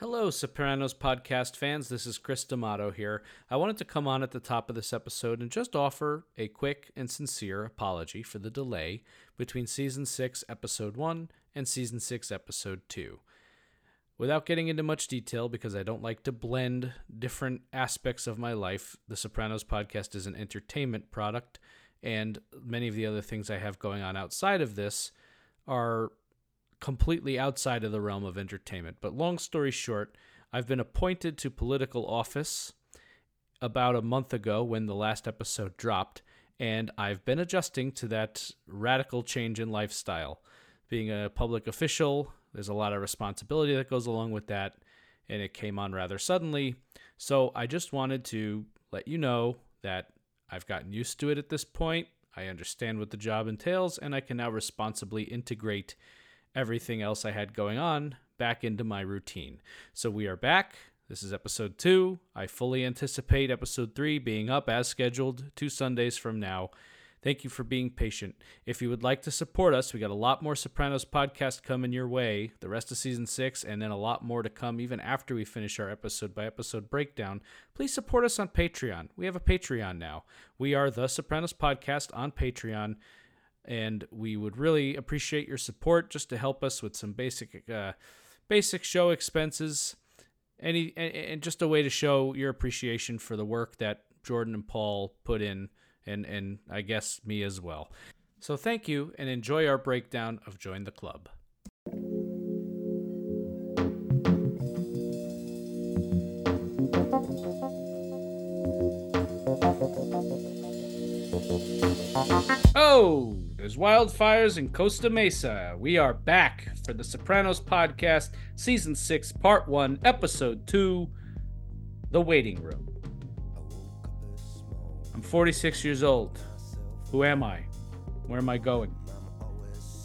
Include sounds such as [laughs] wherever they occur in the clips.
Hello, Sopranos podcast fans. This is Chris D'Amato here. I wanted to come on at the top of this episode and just offer a quick and sincere apology for the delay between season 6, episode 1 and season 6, episode 2. Without getting into much detail, because I don't like to blend different aspects of my life, the Sopranos podcast is an entertainment product, and many of the other things I have going on outside of this are completely outside of the realm of entertainment. But long story short, I've been appointed to political office about a month ago when the last episode dropped, and I've been adjusting to that radical change in lifestyle. Being a public official, there's a lot of responsibility that goes along with that, and it came on rather suddenly. So I just wanted to let you know that I've gotten used to it at this point. I understand what the job entails, and I can now responsibly integrate everything else I had going on back into my routine. So we are back. This is episode two. I fully anticipate episode three being up as scheduled two Sundays from now. Thank you for being patient. If you would like to support us, we got a lot more Sopranos podcast coming your way, the rest of season six, and then a lot more to come even after we finish our episode by episode breakdown. Please support us on Patreon. We have a Patreon now. We are the Sopranos podcast on Patreon and we would really appreciate your support just to help us with some basic uh, basic show expenses any and just a way to show your appreciation for the work that Jordan and Paul put in and and I guess me as well. So thank you and enjoy our breakdown of Join the Club. Oh, there's wildfires in Costa Mesa. We are back for the Sopranos podcast, season 6, part 1, episode 2 The Waiting Room. I'm 46 years old. Who am I? Where am I going?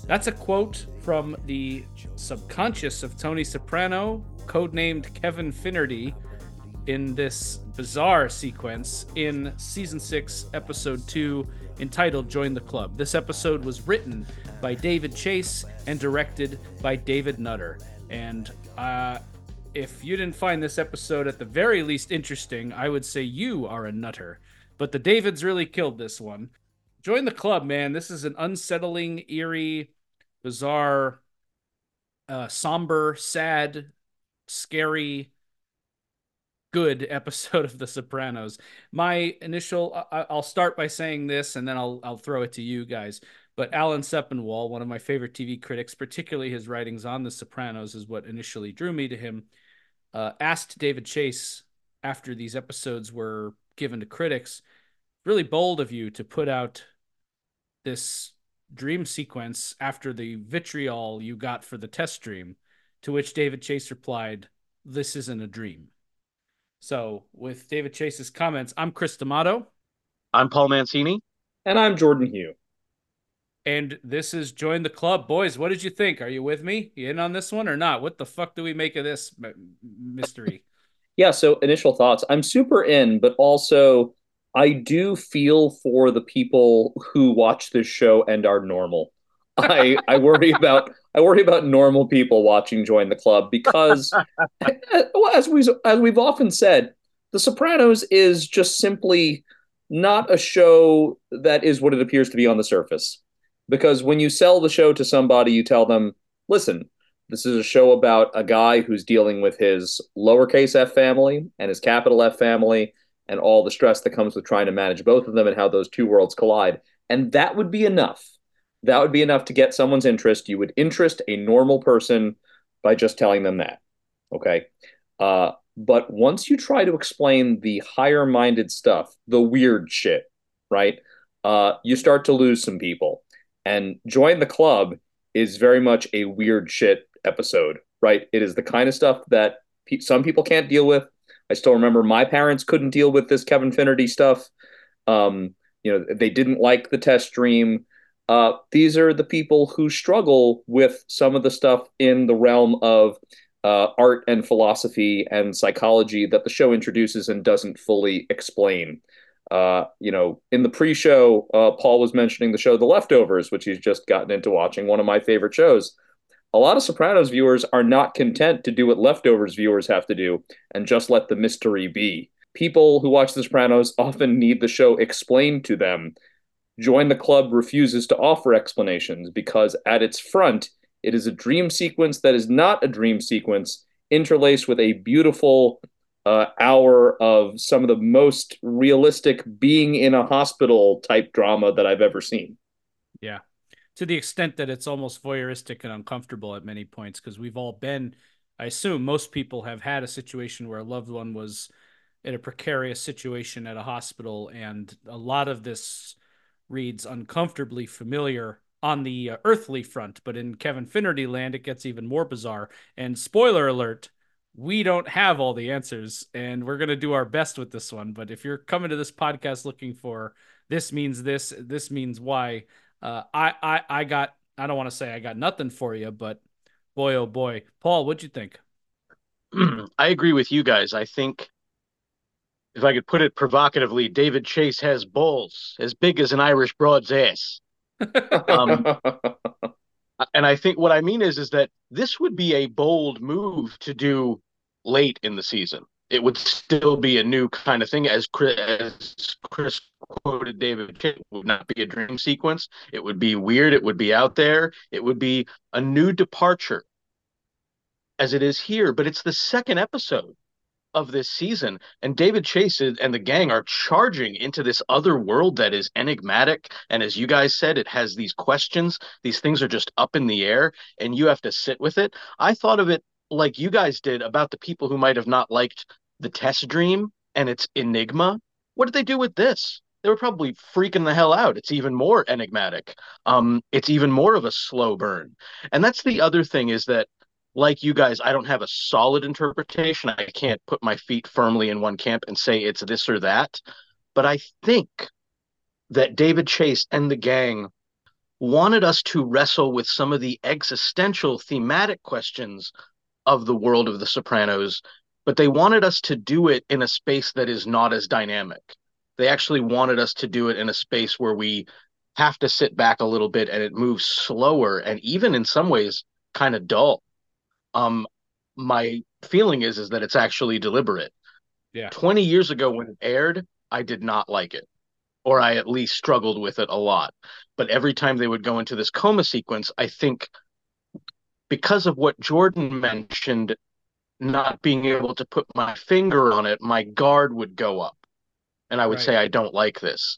That's a quote from the subconscious of Tony Soprano, codenamed Kevin Finnerty, in this bizarre sequence in season 6, episode 2 entitled Join the Club. This episode was written by David Chase and directed by David Nutter. And uh, if you didn't find this episode at the very least interesting, I would say you are a nutter. But the Davids really killed this one. Join the club, man. This is an unsettling, eerie, bizarre, uh, somber, sad, scary, good episode [laughs] of The Sopranos. My initial, I, will start by saying this, and then I'll I'll throw it to you guys. But Alan Sepinwall, one of my favorite TV critics, particularly his writings on The Sopranos, is what initially drew me to him. Uh, asked David Chase after these episodes were given to critics, really bold of you to put out this dream sequence after the vitriol you got for the test dream. To which David Chase replied, "This isn't a dream." So, with David Chase's comments, I'm Chris D'Amato. I'm Paul Mancini. And I'm Jordan Hugh. And this is Join the Club. Boys, what did you think? Are you with me? You in on this one or not? What the fuck do we make of this mystery? [laughs] yeah, so initial thoughts. I'm super in, but also I do feel for the people who watch this show and are normal. I I worry about [laughs] I worry about normal people watching join the club because [laughs] [laughs] as we as we've often said, The Sopranos is just simply not a show that is what it appears to be on the surface. Because when you sell the show to somebody, you tell them, "Listen, this is a show about a guy who's dealing with his lowercase f family and his capital F family and all the stress that comes with trying to manage both of them and how those two worlds collide." And that would be enough that would be enough to get someone's interest. You would interest a normal person by just telling them that. Okay. Uh, but once you try to explain the higher minded stuff, the weird shit, right? Uh, you start to lose some people. And Join the Club is very much a weird shit episode, right? It is the kind of stuff that pe- some people can't deal with. I still remember my parents couldn't deal with this Kevin Finnerty stuff. Um, you know, they didn't like the test dream. Uh, these are the people who struggle with some of the stuff in the realm of uh, art and philosophy and psychology that the show introduces and doesn't fully explain. Uh, you know, in the pre-show, uh, Paul was mentioning the show The Leftovers, which he's just gotten into watching, one of my favorite shows. a lot of Sopranos viewers are not content to do what Leftovers viewers have to do and just let the mystery be. People who watch The Sopranos often need the show explained to them. Join the Club refuses to offer explanations because at its front, it is a dream sequence that is not a dream sequence, interlaced with a beautiful uh, hour of some of the most realistic being in a hospital type drama that I've ever seen. Yeah. To the extent that it's almost voyeuristic and uncomfortable at many points, because we've all been, I assume most people have had a situation where a loved one was in a precarious situation at a hospital, and a lot of this reads uncomfortably familiar on the uh, earthly front, but in Kevin Finnerty land, it gets even more bizarre. And spoiler alert, we don't have all the answers, and we're going to do our best with this one. But if you're coming to this podcast looking for this means this, this means why, uh, I, I, I got, I don't want to say I got nothing for you, but boy, oh boy. Paul, what'd you think? [clears throat] I agree with you guys. I think if I could put it provocatively, David Chase has balls as big as an Irish broad's ass. um, [laughs] and I think what I mean is is that this would be a bold move to do late in the season. It would still be a new kind of thing, as Chris, as Chris quoted David. It would not be a dream sequence. It would be weird. It would be out there. It would be a new departure, as it is here. But it's the second episode of this season. And David Chase and the gang are charging into this other world that is enigmatic. And as you guys said, it has these questions. These things are just up in the air, and you have to sit with it. I thought of it like you guys did about the people who might have not liked the test dream and its enigma. What did they do with this? They were probably freaking the hell out. It's even more enigmatic. Um, it's even more of a slow burn. And that's the other thing is that like you guys, I don't have a solid interpretation. I can't put my feet firmly in one camp and say it's this or that. But I think that David Chase and the gang wanted us to wrestle with some of the existential thematic questions of the world of The Sopranos, but they wanted us to do it in a space that is not as dynamic. They actually wanted us to do it in a space where we have to sit back a little bit and it moves slower and even in some ways kind of dull um, my feeling is is that it's actually deliberate. Yeah. 20 years ago when it aired, I did not like it. Or I at least struggled with it a lot. But every time they would go into this coma sequence, I think because of what Jordan mentioned, not being able to put my finger on it, my guard would go up. And I would right. say, I don't like this.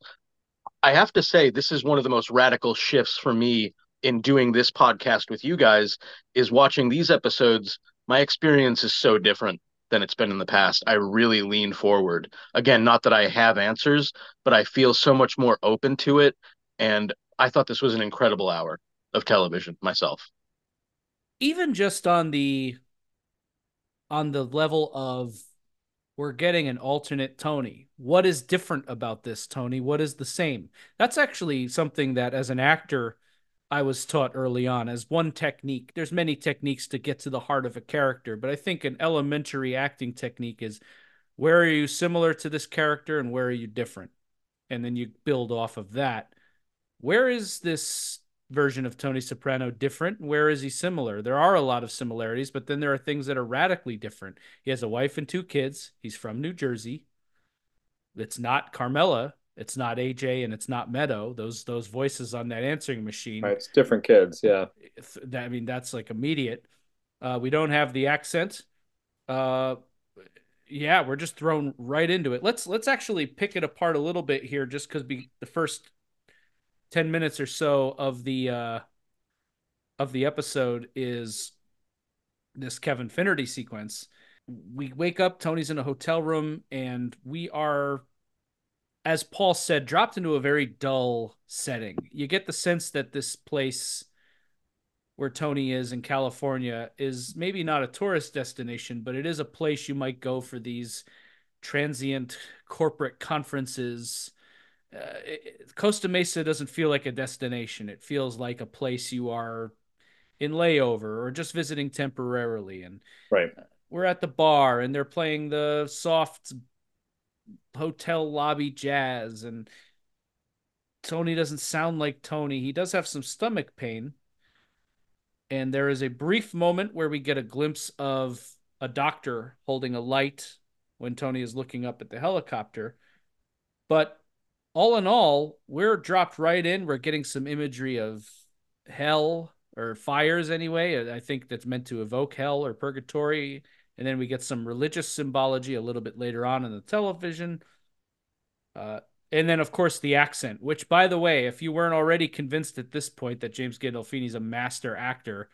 I have to say, this is one of the most radical shifts for me in doing this podcast with you guys is watching these episodes. My experience is so different than it's been in the past. I really lean forward. Again, not that I have answers, but I feel so much more open to it. And I thought this was an incredible hour of television myself. Even just on the on the level of we're getting an alternate Tony. What is different about this Tony? What is the same? That's actually something that as an actor I was taught early on as one technique. There's many techniques to get to the heart of a character, but I think an elementary acting technique is where are you similar to this character and where are you different? And then you build off of that. Where is this version of Tony Soprano different? Where is he similar? There are a lot of similarities, but then there are things that are radically different. He has a wife and two kids. He's from New Jersey. It's not Carmela it's not AJ and it's not Meadow. Those those voices on that answering machine. Right, it's different kids. Yeah. I mean, that's like immediate. Uh, we don't have the accent. Uh, yeah, we're just thrown right into it. Let's let's actually pick it apart a little bit here, just because the first ten minutes or so of the uh, of the episode is this Kevin Finnerty sequence. We wake up, Tony's in a hotel room, and we are as Paul said, dropped into a very dull setting. You get the sense that this place where Tony is in California is maybe not a tourist destination, but it is a place you might go for these transient corporate conferences. Uh, it, Costa Mesa doesn't feel like a destination. It feels like a place you are in layover or just visiting temporarily. And right. we're at the bar and they're playing the soft hotel lobby jazz and Tony doesn't sound like Tony. He does have some stomach pain. and there is a brief moment where we get a glimpse of a doctor holding a light when Tony is looking up at the helicopter. But all in all, we're dropped right in. We're getting some imagery of hell or fires anyway. I think that's meant to evoke hell or purgatory. And then we get some religious symbology a little bit later on in the television. Uh, and then, of course, the accent, which, by the way, if you weren't already convinced at this point that James Gandolfini is a master actor,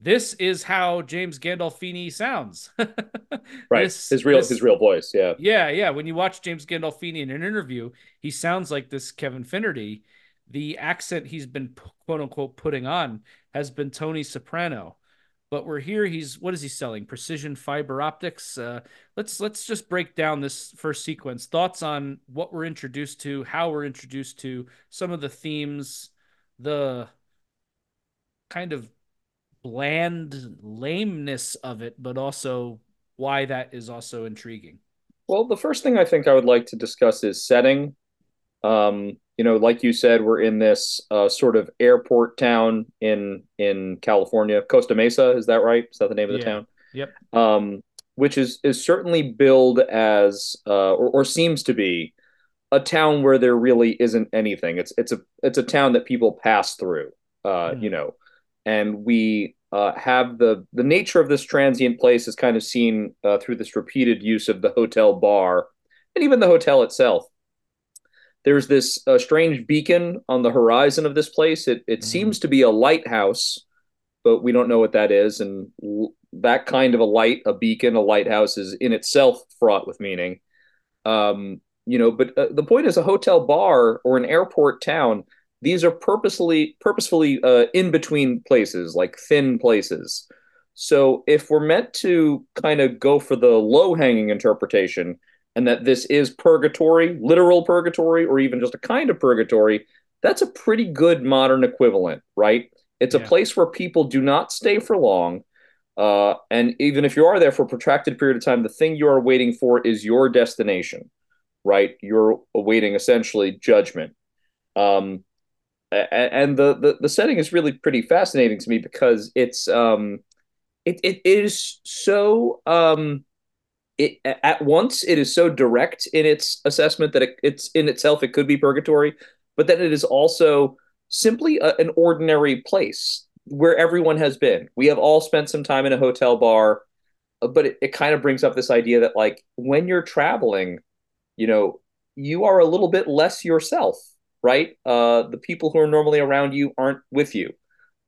this is how James Gandolfini sounds. [laughs] right. This, his real this, his real voice, yeah. Yeah, yeah. When you watch James Gandolfini in an interview, he sounds like this Kevin Finnerty. The accent he's been quote unquote putting on has been Tony Soprano. But we're here. He's what is he selling? Precision fiber optics. Uh, let's let's just break down this first sequence. Thoughts on what we're introduced to, how we're introduced to some of the themes, the kind of bland lameness of it, but also why that is also intriguing. Well, the first thing I think I would like to discuss is setting. Um, you know, like you said, we're in this uh, sort of airport town in in California, Costa Mesa. Is that right? Is that the name of the yeah. town? Yep. Um, which is is certainly billed as uh, or, or seems to be a town where there really isn't anything. It's it's a it's a town that people pass through. Uh, mm. You know, and we uh, have the the nature of this transient place is kind of seen uh, through this repeated use of the hotel bar and even the hotel itself there's this uh, strange beacon on the horizon of this place. It it mm. seems to be a lighthouse, but we don't know what that is. And l- that kind of a light, a beacon, a lighthouse, is in itself fraught with meaning. Um, you know, but uh, the point is, a hotel bar or an airport town. These are purposely purposefully uh, in between places, like thin places. So if we're meant to kind of go for the low hanging interpretation, and that this is purgatory, literal purgatory, or even just a kind of purgatory, that's a pretty good modern equivalent, right? It's yeah. a place where people do not stay for long. Uh, and even if you are there for a protracted period of time, the thing you are waiting for is your destination, right? You're awaiting essentially judgment. Um, and the, the, the setting is really pretty fascinating to me because it's um, it, it is so um, it at once it is so direct in its assessment that it, it's in itself it could be purgatory, but then it is also simply a, an ordinary place where everyone has been. We have all spent some time in a hotel bar, but it, it kind of brings up this idea that like when you're traveling, you know, you are a little bit less yourself, right? Uh, the people who are normally around you aren't with you.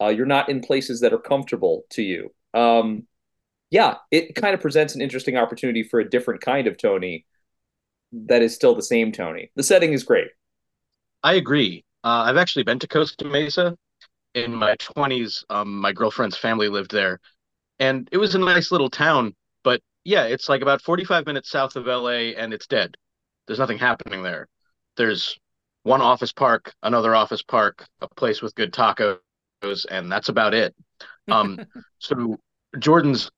Uh, you're not in places that are comfortable to you. Um, yeah, it kind of presents an interesting opportunity for a different kind of Tony that is still the same Tony. The setting is great. I agree. Uh, I've actually been to Costa Mesa in my 20s. Um, my girlfriend's family lived there, and it was a nice little town. But yeah, it's like about 45 minutes south of LA, and it's dead. There's nothing happening there. There's one office park, another office park, a place with good tacos, and that's about it. [laughs] Um, so Jordan's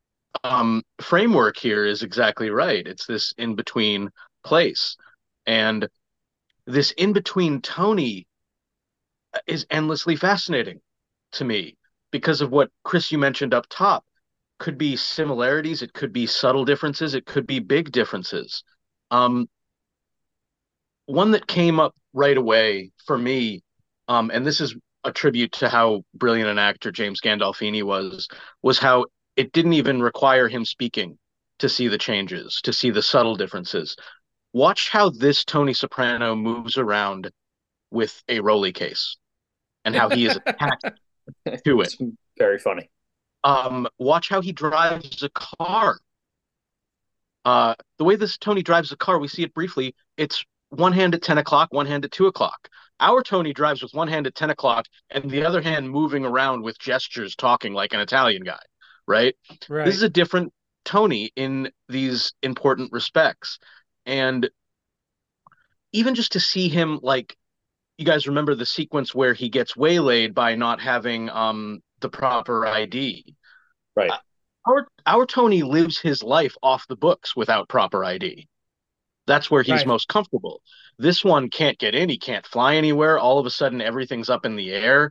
um, framework here is exactly right. It's this in between place. And this in between Tony is endlessly fascinating to me because of what Chris you mentioned up top. Could be similarities, it could be subtle differences, it could be big differences. Um, one that came up right away for me, um, and this is a tribute to how brilliant an actor James Gandolfini was, was how it didn't even require him speaking to see the changes, to see the subtle differences. Watch how this Tony Soprano moves around with a Rolly case and how he is [laughs] attached to it. It's very funny. Um, watch how he drives a car. Uh, the way this Tony drives a car, we see it briefly. It's one hand at 10 o'clock, one hand at 2 o'clock. Our Tony drives with one hand at 10 o'clock and the other hand moving around with gestures, talking like an Italian guy right? right? This is a different Tony in these important respects. And even just to see him like you guys remember the sequence where he gets waylaid by not having um the proper ID. Right. Uh, our our Tony lives his life off the books without proper ID. That's where he's right. most comfortable. This one can't get in, he can't fly anywhere. All of a sudden everything's up in the air.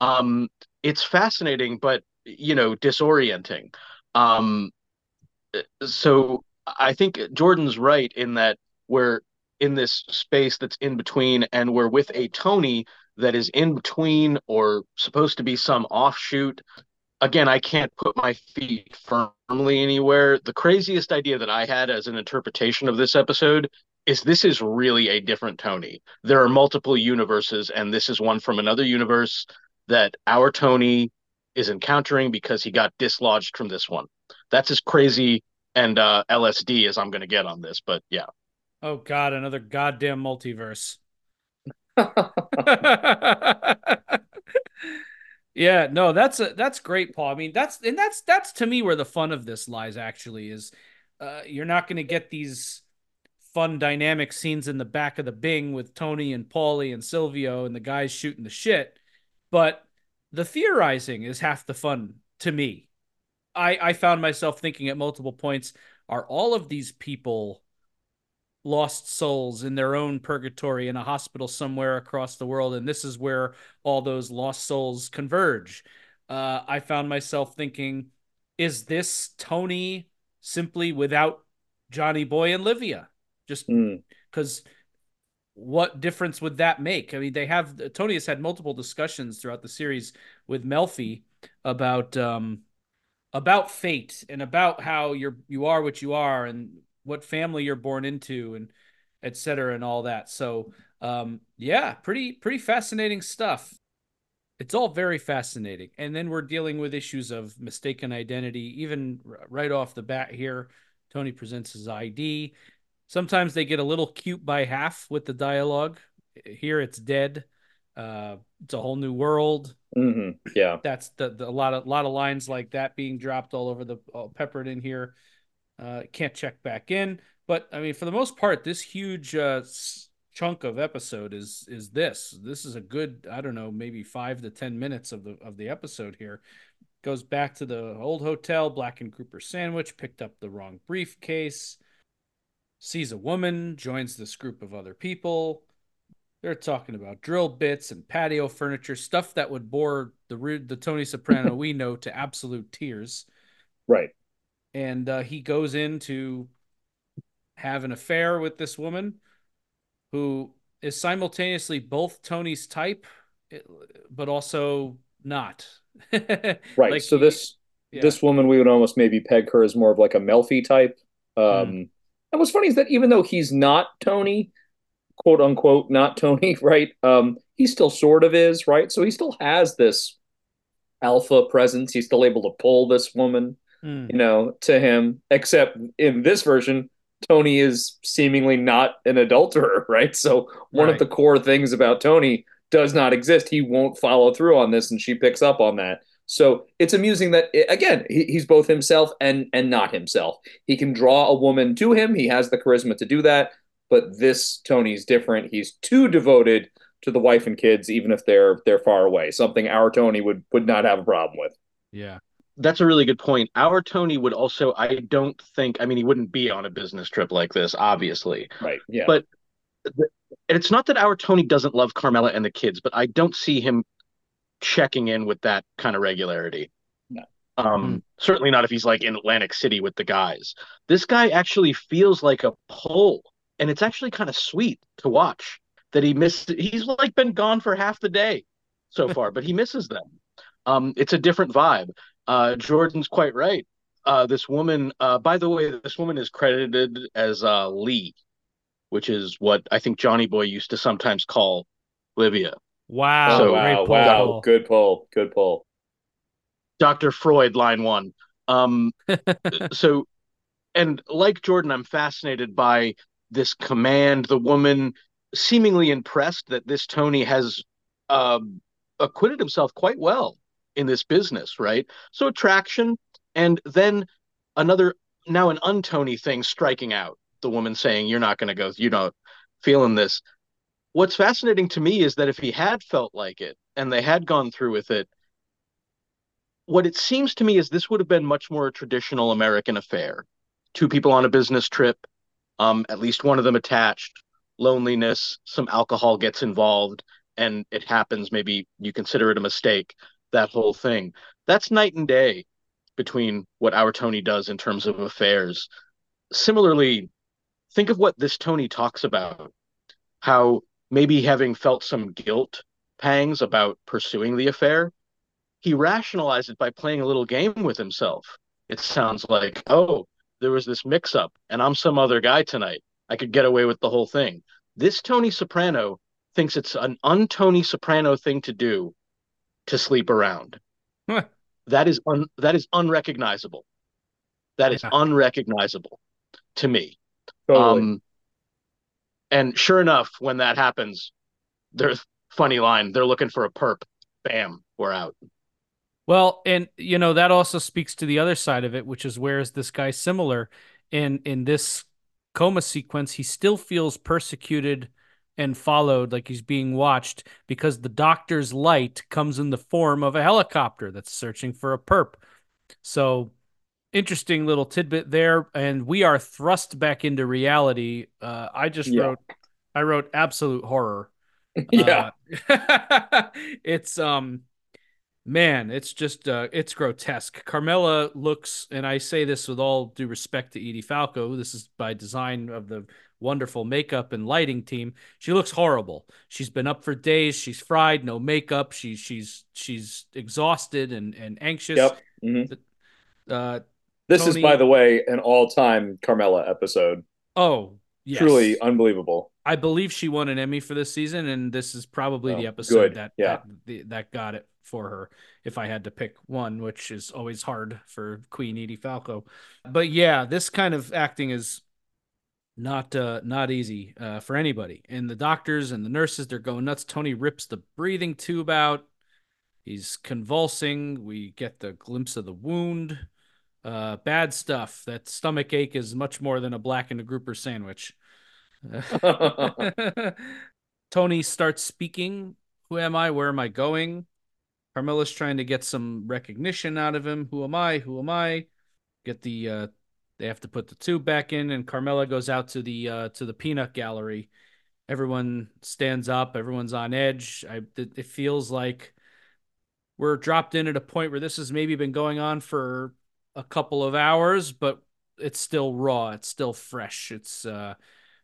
Um it's fascinating, but you know, disorienting. Um, so I think Jordan's right in that we're in this space that's in between, and we're with a Tony that is in between or supposed to be some offshoot. Again, I can't put my feet firmly anywhere. The craziest idea that I had as an interpretation of this episode is this is really a different Tony. There are multiple universes, and this is one from another universe that our Tony is encountering because he got dislodged from this one. That's as crazy and uh, LSD as I'm going to get on this, but yeah. Oh God, another goddamn multiverse. [laughs] yeah, no, that's a, that's great, Paul. I mean, that's and that's that's to me where the fun of this lies. Actually, is uh, you're not going to get these fun dynamic scenes in the back of the Bing with Tony and Paulie and Silvio and the guys shooting the shit, but the theorizing is half the fun to me. I I found myself thinking at multiple points: Are all of these people? lost souls in their own purgatory in a hospital somewhere across the world. And this is where all those lost souls converge. Uh, I found myself thinking, is this Tony simply without Johnny Boy and Livia? Just because mm. What difference would that make? I mean, they have Tony has had multiple discussions throughout the series with Melfi about um, about fate and about how you're you are what you are and what family you're born into and et cetera and all that. So um, yeah, pretty pretty fascinating stuff. It's all very fascinating. And then we're dealing with issues of mistaken identity, even right off the bat here. Tony presents his ID. Sometimes they get a little cute by half with the dialogue. Here it's dead. Uh, it's a whole new world. Mm-hmm. Yeah, that's the, the, a lot of lot of lines like that being dropped all over the all peppered in here. Uh, can't check back in, but I mean, for the most part, this huge uh, chunk of episode is is this. This is a good, I don't know, maybe five to ten minutes of the of the episode here. Goes back to the old hotel, blackened grouper sandwich, picked up the wrong briefcase, sees a woman, joins this group of other people. They're talking about drill bits and patio furniture, stuff that would bore the the Tony Soprano we know to absolute tears. Right and uh, he goes in to have an affair with this woman who is simultaneously both Tony's type, but also not. [laughs] right. Like, so this yeah. this woman, we would almost maybe peg her as more of like a Melfi type. Um, mm. And what's funny is that even though he's not Tony, quote unquote, not Tony, [laughs] right? Um, he still sort of is, right? So he still has this alpha presence. He's still able to pull this woman mm. you know, to him. Except in this version, Tony is seemingly not an adulterer, [laughs] right? So one right. of the core things about Tony does not exist. He won't follow through on this, and she picks up on that. So it's amusing that again he's both himself and and not himself. He can draw a woman to him. He has the charisma to do that. But this Tony's different. He's too devoted to the wife and kids, even if they're they're far away. Something our Tony would would not have a problem with. Yeah that's a really good point. Our Tony would also, I don't think, I mean, he wouldn't be on a business trip like this, obviously. Right. Yeah. But it's not that our Tony doesn't love Carmela and the kids, but I don't see him checking in with that kind of regularity. No. Um, mm-hmm. certainly not if he's like in Atlantic City with the guys. This guy actually feels like a pull, and it's actually kind of sweet to watch that he missed. He's like been gone for half the day so [laughs] far, but he misses them. Um, it's a different vibe. Uh, Jordan's quite right. Uh, this woman, uh, by the way, this woman is credited as uh, Lee, which is what I think Johnny Boy used to sometimes call Livia. Wow! So, wow! Wow! Good pull. Good pull. Dr. Freud, line one. Um, [laughs] so, and like Jordan, I'm fascinated by this command. The woman seemingly impressed that this Tony has um, acquitted himself quite well in this business, right? So attraction, and then another now an untony thing striking out. The woman saying, "You're not going to go. You know, feeling this." What's fascinating to me is that if he had felt like it and they had gone through with it, what it seems to me is this would have been much more a traditional American affair. Two people on a business trip, um, at least one of them attached, loneliness, some alcohol gets involved, and it happens. Maybe you consider it a mistake that whole thing. That's night and day between what our Tony does in terms of affairs. Similarly, think of what this Tony talks about how maybe having felt some guilt pangs about pursuing the affair, he rationalized it by playing a little game with himself. It sounds like, oh, there was this mix up and I'm some other guy tonight. I could get away with the whole thing. This Tony Soprano thinks it's an un-Tony Soprano thing to do to sleep around. that is un- that is unrecognizable. That is yeah. unrecognizable to me. Totally. Um, and sure enough, when that happens, there's funny line. They're looking for a perp. Bam, we're out. Well, and you know that also speaks to the other side of it, which is where is this guy similar? In in this coma sequence, he still feels persecuted and followed, like he's being watched, because the doctor's light comes in the form of a helicopter that's searching for a perp. So interesting little tidbit there, and we are thrust back into reality. Uh, I just yeah. wrote, I wrote absolute horror. [laughs] yeah, uh, [laughs] it's um man, it's just uh, it's grotesque. Carmela looks, and I say this with all due respect to Edie Falco. This is by design of the wonderful makeup and lighting team. She looks horrible. She's been up for days. She's fried, no makeup. She's she's she's exhausted and and anxious. Yep. Mm-hmm. Uh, this Tony, is, by the way, an all-time Carmela episode. Oh, yes. truly unbelievable. I believe she won an Emmy for this season, and this is probably oh, the episode good. that yeah. that, that got it for her if I had to pick one, which is always hard for Queen Edie Falco. But yeah, this kind of acting is not uh, not easy uh, for anybody. And the doctors and the nurses, they're going nuts. Tony rips the breathing tube out. He's convulsing. We get the glimpse of the wound. Uh, bad stuff. That stomach ache is much more than a black and a grouper sandwich. [laughs] [laughs] Tony starts speaking. Who am I? Where am I going? Carmela's trying to get some recognition out of him. Who am I? Who am I? Get the uh they have to put the tube back in and Carmela goes out to the uh to the peanut gallery. Everyone stands up, everyone's on edge. I it feels like we're dropped in at a point where this has maybe been going on for a couple of hours, but it's still raw, it's still fresh. It's uh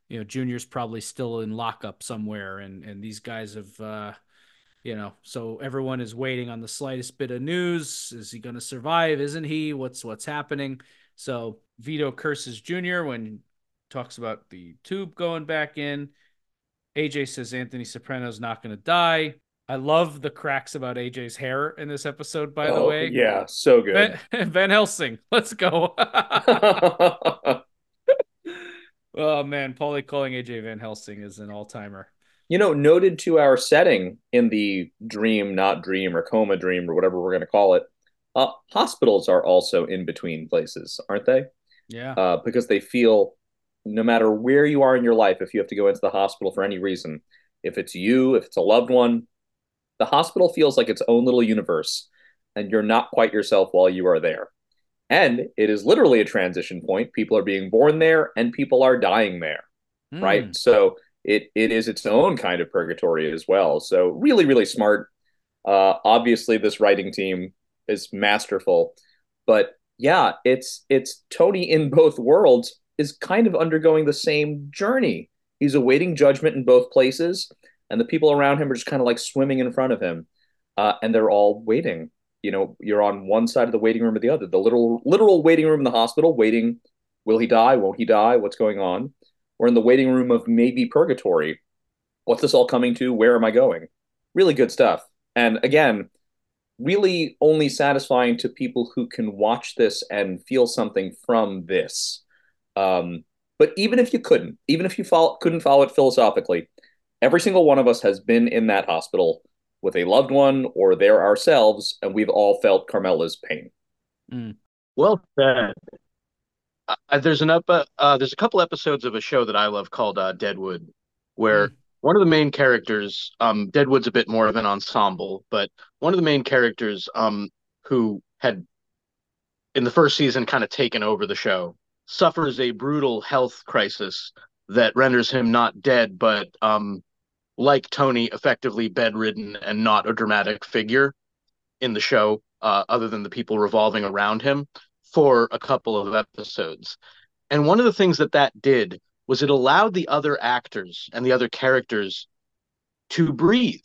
you know, Junior's probably still in lockup somewhere and and these guys have uh you know so everyone is waiting on the slightest bit of news is he going to survive isn't he what's what's happening so vito curses junior when talks about the tube going back in aj says anthony soprano's not going to die i love the cracks about aj's hair in this episode by oh, the way yeah so good van, [laughs] van helsing let's go [laughs] oh man paulie calling aj van helsing is an all-timer you know, noted to our setting in the dream, not dream, or coma dream, or whatever we're going to call it, uh, hospitals are also in between places, aren't they? Yeah. Uh, because they feel no matter where you are in your life, if you have to go into the hospital for any reason, if it's you, if it's a loved one, the hospital feels like its own little universe, and you're not quite yourself while you are there. And it is literally a transition point. People are being born there, and people are dying there, mm. right? So it it is its own kind of purgatory as well. So really, really smart. Uh, obviously, this writing team is masterful, but yeah, it's it's Tony in both worlds is kind of undergoing the same journey. He's awaiting judgment in both places, and the people around him are just kind of like swimming in front of him, uh, and they're all waiting. You know, you're on one side of the waiting room or the other. The literal literal waiting room in the hospital, waiting. Will he die? Won't he die? What's going on? We're in the waiting room of maybe purgatory. What's this all coming to? Where am I going? Really good stuff. And again, really only satisfying to people who can watch this and feel something from this. Um, but even if you couldn't, even if you follow, couldn't follow it philosophically, every single one of us has been in that hospital with a loved one or there ourselves, and we've all felt Carmela's pain. Mm. Well said uh, there's an up, uh, there's a couple episodes of a show that I love called uh, Deadwood, where mm. one of the main characters, um, Deadwood's a bit more of an ensemble, but one of the main characters, um, who had in the first season kind of taken over the show, suffers a brutal health crisis that renders him not dead, but um, like Tony, effectively bedridden and not a dramatic figure. in the show, uh, other than the people revolving around him, for a couple of episodes. And one of the things that that did was it allowed the other actors and the other characters to breathe,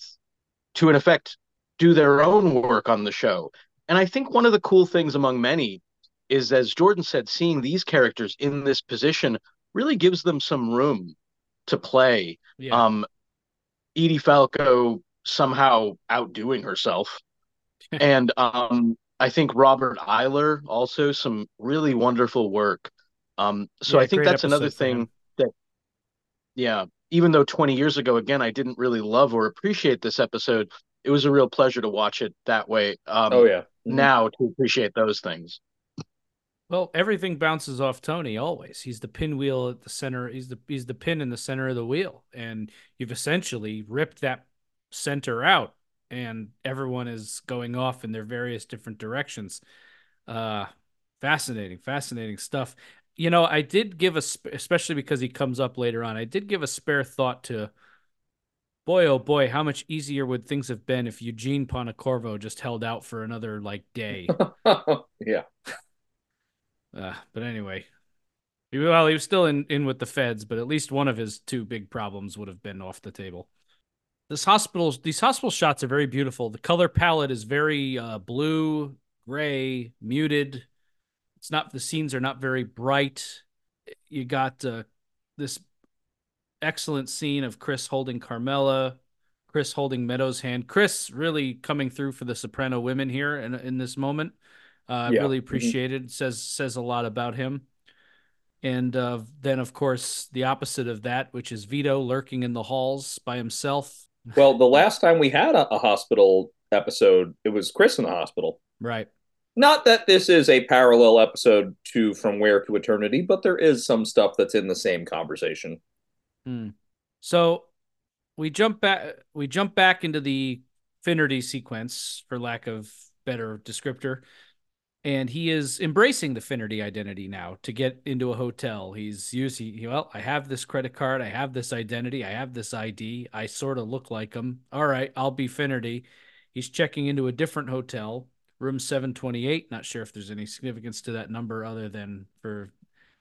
to in effect do their own work on the show. And I think one of the cool things among many is, as Jordan said, seeing these characters in this position really gives them some room to play. Yeah. Um, Edie Falco somehow outdoing herself, [laughs] and um, I think Robert Iler also some really wonderful work. Um, so Yeah, I think that's another episode for him. thing that, yeah, even though 20 years ago, again, I didn't really love or appreciate this episode, it was a real pleasure to watch it that way. Um, oh yeah. now to appreciate those things. Well, everything bounces off Tony always. He's the pinwheel at the center. He's the he's the pin in the center of the wheel, and you've essentially ripped that center out, and everyone is going off in their various different directions. Uh, fascinating, fascinating stuff. You know, I did give a, sp- especially because he comes up later on. I did give a spare thought to, boy, oh boy, how much easier would things have been if Eugene Pontecorvo just held out for another like day. [laughs] yeah. Uh, but anyway, well, he was still in, in with the feds, but at least one of his two big problems would have been off the table. This hospital, these hospital shots are very beautiful. The color palette is very uh, blue, gray, muted. It's not the scenes are not very bright. You got uh, this excellent scene of Chris holding Carmela, Chris holding Meadows' hand. Chris really coming through for the Soprano women here in in this moment. Uh, Yeah. Really Mhm. appreciated. Says says a lot about him. And uh, then, of course, the opposite of that, which is Vito lurking in the halls by himself. Well, the last time we had a, a hospital episode, it was Chris in the hospital. Right. Not that this is a parallel episode to From Where to Eternity, but there is some stuff that's in the same conversation. Hmm. So we jump back. We jump back into the Finnerty sequence, for lack of better descriptor, and he is embracing the Finnerty identity now to get into a hotel. He's using well, I have this credit card, I have this identity, I have this ID. I sort of look like him. All right, I'll be Finnerty. He's checking into a different hotel, room seven twenty eight. Not sure if there's any significance to that number other than for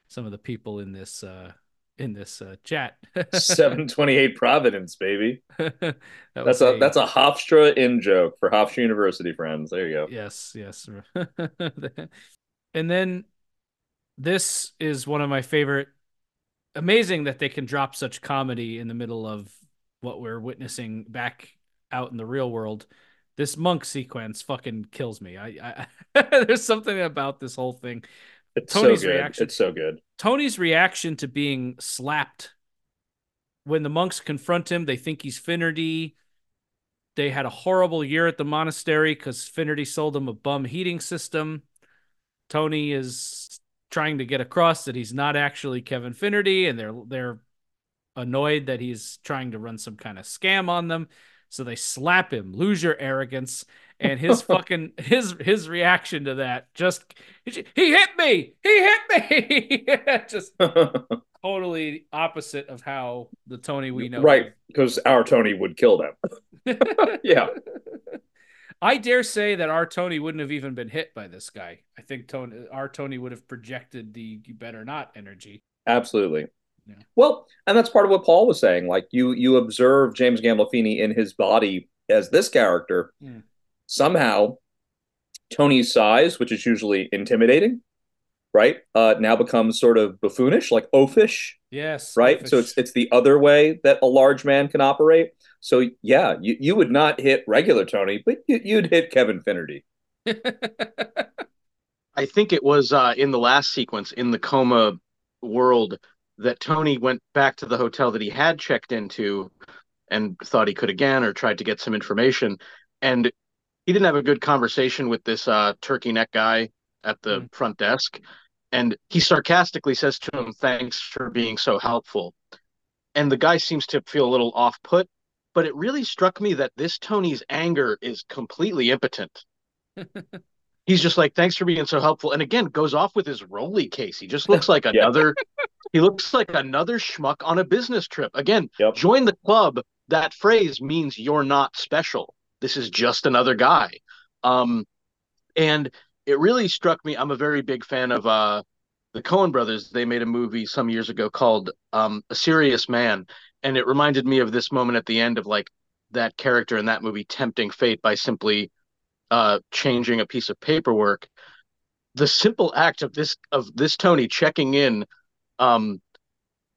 some of the people in this uh, in this uh, chat. 728 [laughs] Providence, baby. That That's was a that's a Hofstra in joke for Hofstra University friends. There you go. yes, yes. [laughs] and then this is one of my favorite. Amazing that they can drop such comedy in the middle of what we're witnessing back out in the real world. This monk sequence fucking kills me. I, I [laughs] there's something about this whole thing. It's Tony's so good. reaction- It's so good. Tony's reaction to being slapped when the monks confront him, they think he's Finnerty. They had a horrible year at the monastery because Finnerty sold them a bum heating system. Tony is trying to get across that he's not actually Kevin Finnerty, and they're they're annoyed that he's trying to run some kind of scam on them. So they slap him, lose your arrogance. And his [laughs] fucking his his reaction to that just he hit me, he hit me, [laughs] just [laughs] totally opposite of how the Tony we know. right, because our Tony would kill them. yeah. I dare say that our Tony wouldn't have even been hit by this guy. I think Tony, our Tony would have projected the "you better not" energy. Absolutely. Yeah. Well, and that's part of what Paul was saying. Like you, you observe James Gandolfini in his body as this character. Mm. Somehow, Tony's size, which is usually intimidating, right, uh, now becomes sort of buffoonish, like oafish, Yes, right? So it's it's the other way that a large man can operate. So yeah, you, you would not hit regular Tony, but you, you'd hit Kevin Finnerty. [laughs] I think it was uh, in the last sequence in the coma world that Tony went back to the hotel that he had checked into and thought he could again or tried to get some information. And he didn't have a good conversation with this uh, turkey neck guy at the Mm. front desk. And he sarcastically says to him, Thanks for being so helpful. And the guy seems to feel a little off put. But it really struck me that this Tony's anger is completely impotent [laughs] he's just like, thanks for being so helpful. And again, goes off with his Rolly case. He just looks like [laughs] another, he looks like another schmuck on a business trip. Again, Yep. join the club. That phrase means you're not special. This is just another guy. Um, and it really struck me. I'm a very big fan of uh, the Coen brothers. They made a movie some years ago called um, A Serious Man, and it reminded me of this moment at the end of like that character in that movie tempting fate by simply uh, changing a piece of paperwork. The simple act of this of this Tony checking in, um,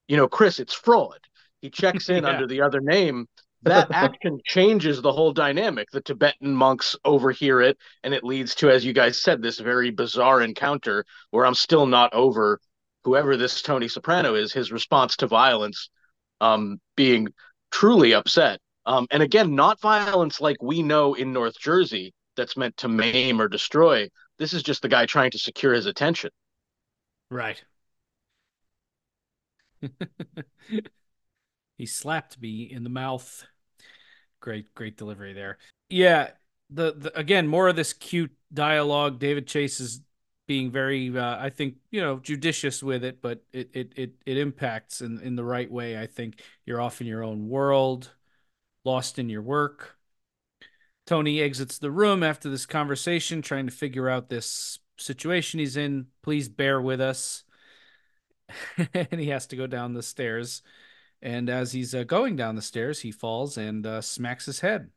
you know, Chris, it's fraud. He checks in [laughs] yeah. under the other name. That [laughs] action changes the whole dynamic. The Tibetan monks overhear it, and it leads to, as you guys said, this very bizarre encounter where I'm still not over whoever this Tony Soprano is, his response to violence, um, being truly upset. Um, and again, not violence like we know in North Jersey that's meant to maim or destroy. This is just the guy trying to secure his attention. Right. [laughs] he slapped me in the mouth. Great, great delivery there. Yeah, the, the again more of this cute dialogue. David Chase is being very, uh, I think, you know, judicious with it, but it it it, it impacts in in the right way. I think you're off in your own world, lost in your work. Tony exits the room after this conversation, trying to figure out this situation he's in. Please bear with us. [laughs] and he has to go down the stairs. And as he's uh, going down the stairs, he falls and uh, smacks his head.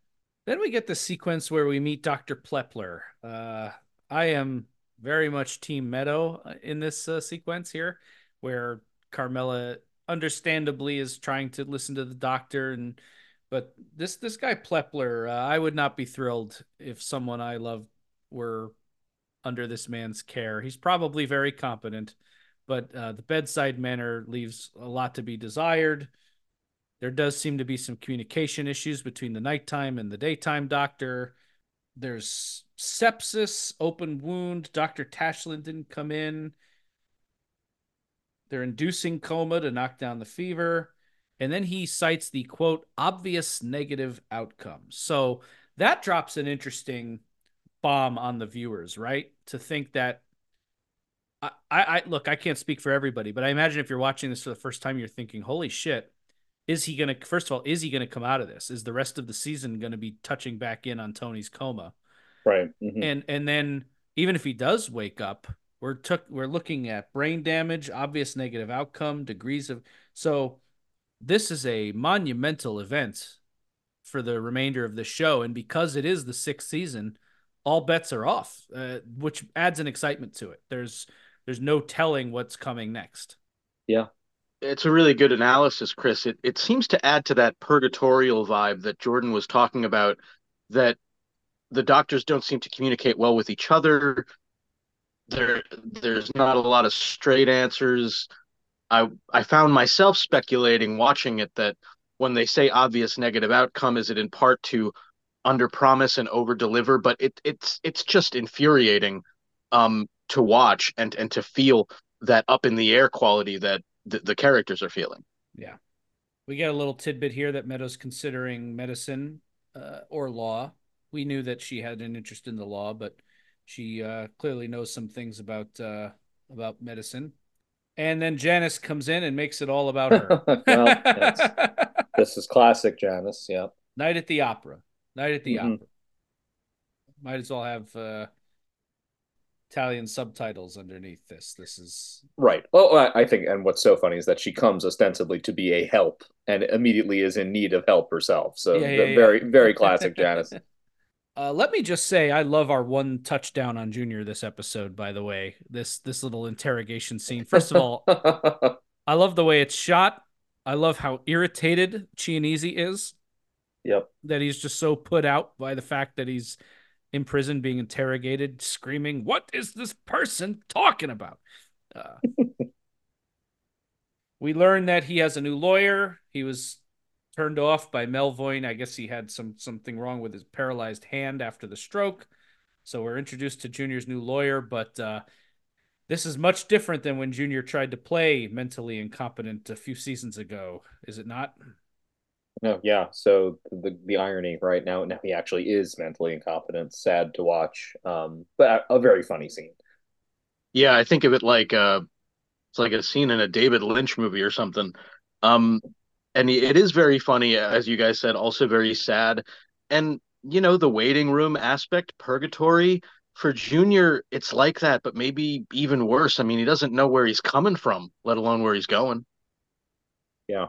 Then we get the sequence where we meet Dr. Plepler. Uh, I am very much Team Meadow uh, in this uh, sequence here, where Carmela understandably is trying to listen to the doctor and but this this guy Plepler, uh, I would not be thrilled if someone I love were under this man's care. He's probably very competent, but uh, the bedside manner leaves a lot to be desired. There does seem to be some communication issues between the nighttime and the daytime doctor. There's sepsis, open wound. Dr. Tashlin didn't come in. They're inducing coma to knock down the fever. And then he cites the quote, obvious negative outcomes. So that drops an interesting bomb on the viewers, right? To think that I, I, look, I can't speak for everybody, but I imagine if you're watching this for the first time, you're thinking, holy shit, is he going to, first of all, is he going to come out of this? Is the rest of the season going to be touching back in on Tony's coma? Right. Mm-hmm. And, and then even if he does wake up, we're took, we're looking at brain damage, obvious negative outcome, degrees of, so this is a monumental event for the remainder of the show. And because it is the sixth season, all bets are off, uh, which adds an excitement to it. There's there's no telling what's coming next. Yeah. It's a really good analysis, Chris. It it seems to add to that purgatorial vibe that Jordan was talking about that the doctors don't seem to communicate well with each other. There there's not a lot of straight answers. I I found myself speculating watching it that when they say obvious negative outcome, is it in part to under promise and over deliver? But it it's it's just infuriating um, to watch and and to feel that up in the air quality that the, the characters are feeling. Yeah, we get a little tidbit here that Meadows considering medicine uh, or law. We knew that she had an interest in the law, but she uh, clearly knows some things about uh, about medicine. And then Janice comes in and makes it all about her. [laughs] well, [laughs] this is classic Janice. Yeah. Night at the Opera. Night at the mm-hmm. Opera. Might as well have uh, Italian subtitles underneath this. This is right. Oh, I think, and what's so funny is that she comes ostensibly to be a help and immediately is in need of help herself. So yeah, yeah, very, yeah. very [laughs] classic Janice. [laughs] Uh, let me just say, I love our one touchdown on Junior this episode. By the way, this this little interrogation scene. First of all, [laughs] I love the way it's shot. I love how irritated Chianese is. Yep. That he's just so put out by the fact that he's in prison being interrogated, screaming, "What is this person talking about?" Uh, [laughs] we learn that he has a new lawyer. He was turned off by Melvoin. I guess he had some something wrong with his paralyzed hand after the stroke. So we're introduced to Junior's new lawyer, but uh, this is much different than when Junior tried to play mentally incompetent a few seasons ago. Is it not? No, yeah. So the the irony right now now he actually is mentally incompetent. Sad to watch, um, but a, a very funny scene. Yeah, I think of it like uh, it's like a scene in a David Lynch movie or something. Um, and it is very funny, as you guys said, also very sad. And you know, the waiting room aspect, purgatory. For Junior, it's like that, but maybe even worse. I mean, he doesn't know where he's coming from, let alone where he's going. Yeah.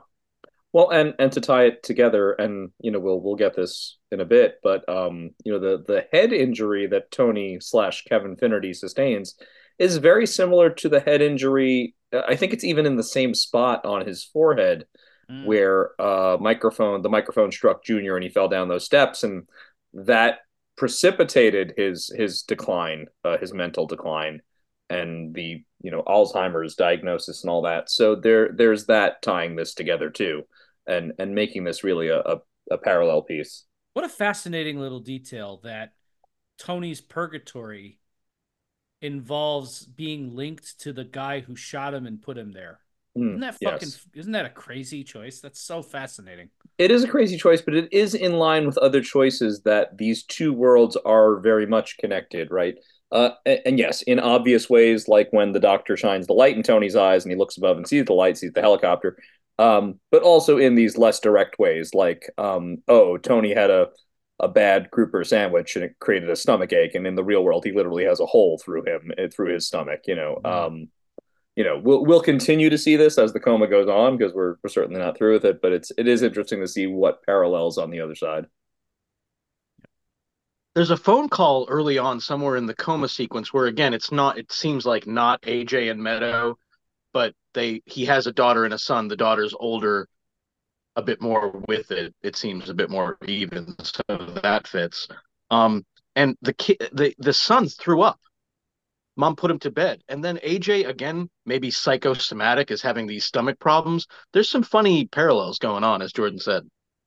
Well, and and to tie it together, and you know, we'll we'll get this in a bit, but um, you know, the the head injury that Tony slash Kevin Finnerty sustains is very similar to the head injury. I think it's even in the same spot on his forehead mm. where uh microphone the microphone struck Junior and he fell down those steps, and that precipitated his his decline, uh, his mental decline, and the you know Alzheimer's diagnosis and all that. So there there's that tying this together too, and and making this really a, a, a parallel piece. What a fascinating little detail that Tony's purgatory involves being linked to the guy who shot him and put him there. Mm, isn't that fucking? Yes. Isn't that a crazy choice? That's so fascinating. It is a crazy choice, but it is in line with other choices that these two worlds are very much connected, right? Uh, and, and, yes, in obvious ways, like when the doctor shines the light in Tony's eyes and he looks above and sees the light, sees the helicopter. Um, but also in these less direct ways, like um, oh, Tony had a a bad grouper sandwich and it created a stomach ache, and in the real world, he literally has a hole through him eh, through his stomach. You know, mm-hmm. um, you know, we'll we'll continue to see this as the coma goes on because we're we're certainly not through with it. But it's it is interesting to see what parallels on the other side. There's a phone call early on somewhere in the coma sequence where again it's not it seems like not AJ and Meadow, but they he has a daughter and a son. The daughter's older, a bit more with it. It seems a bit more even, so that fits. Um, and the kid, the the son threw up mom put him to bed and then aj again maybe psychosomatic is having these stomach problems there's some funny parallels going on as jordan said